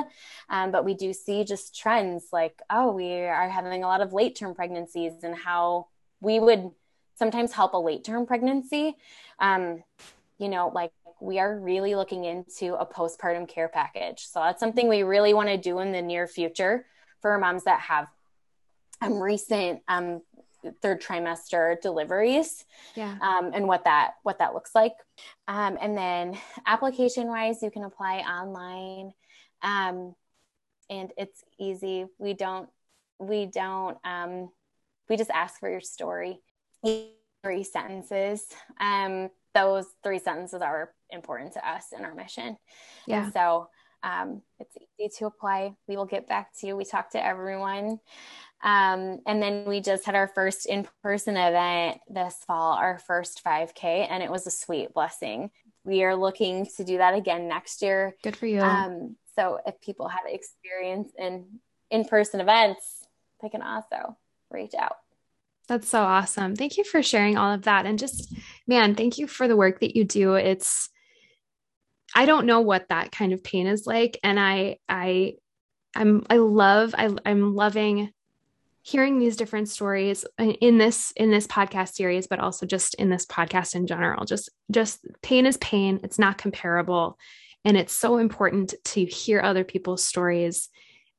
um, but we do see just trends like, oh, we are having a lot of late term pregnancies and how we would sometimes help a late term pregnancy. Um, you know, like we are really looking into a postpartum care package. So that's something we really want to do in the near future for moms that have um, recent um, third trimester deliveries yeah um, and what that what that looks like um, and then application wise you can apply online um, and it's easy we don't we don't um, we just ask for your story three sentences. Um, those three sentences are important to us in our mission. Yeah. And so Um, it's easy to apply. We will get back to you. We talk to everyone. Um, and then we just had our first in person event this fall, our first 5K, and it was a sweet blessing. We are looking to do that again next year. Good for you. Um, so if people have experience in in person events, they can also reach out. That's so awesome. Thank you for sharing all of that. And just, man, thank you for the work that you do. It's, I don't know what that kind of pain is like. And I, I, I'm, I love, I, I'm loving hearing these different stories in this in this podcast series but also just in this podcast in general. Just just pain is pain. It's not comparable. And it's so important to hear other people's stories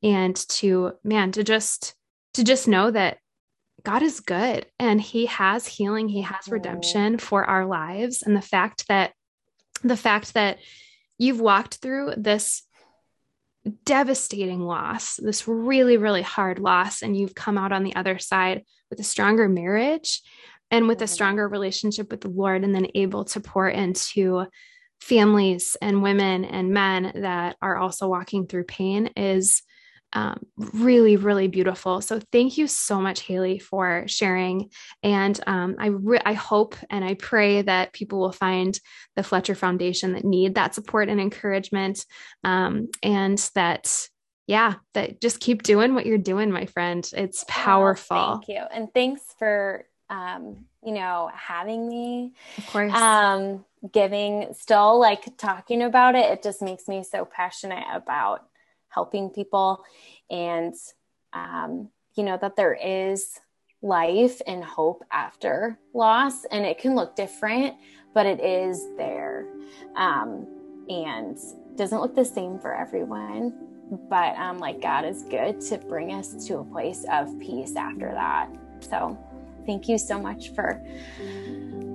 and to man to just to just know that God is good and he has healing. He has redemption for our lives. And the fact that the fact that you've walked through this devastating loss, this really, really hard loss, and you've come out on the other side with a stronger marriage and with a mm-hmm. stronger relationship with the Lord, and then able to pour into families and women and men that are also walking through pain is um, really, really beautiful. So thank you so much, Haley, for sharing. And um, I, re- I hope and I pray that people will find the Fletcher Foundation that need that support and encouragement, um, and that yeah, that just keep doing what you're doing, my friend. It's powerful. Oh, thank you, and thanks for um, you know having me. Of course. Um, giving still like talking about it. It just makes me so passionate about helping people and um, you know that there is life and hope after loss and it can look different but it is there. Um, and doesn't look the same for everyone but um, like god is good to bring us to a place of peace after that. So thank you so much for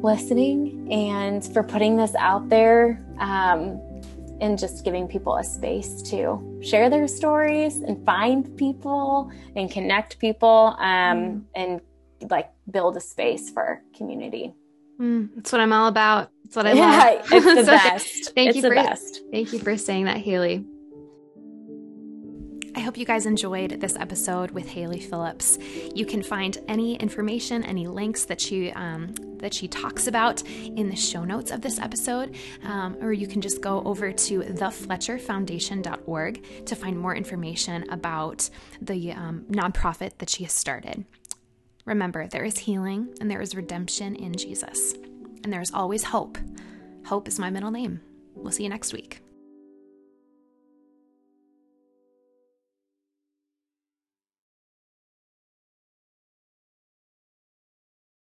listening and for putting this out there. Um, and just giving people a space to share their stories and find people and connect people um, mm. and like build a space for community. Mm, that's what I'm all about. That's what I [laughs] yeah, love. It's the [laughs] so best. Thank it's you for best. thank you for saying that, Haley. I hope you guys enjoyed this episode with Haley Phillips. You can find any information, any links that she um, that she talks about in the show notes of this episode, um, or you can just go over to thefletcherfoundation.org to find more information about the um, nonprofit that she has started. Remember, there is healing and there is redemption in Jesus, and there is always hope. Hope is my middle name. We'll see you next week.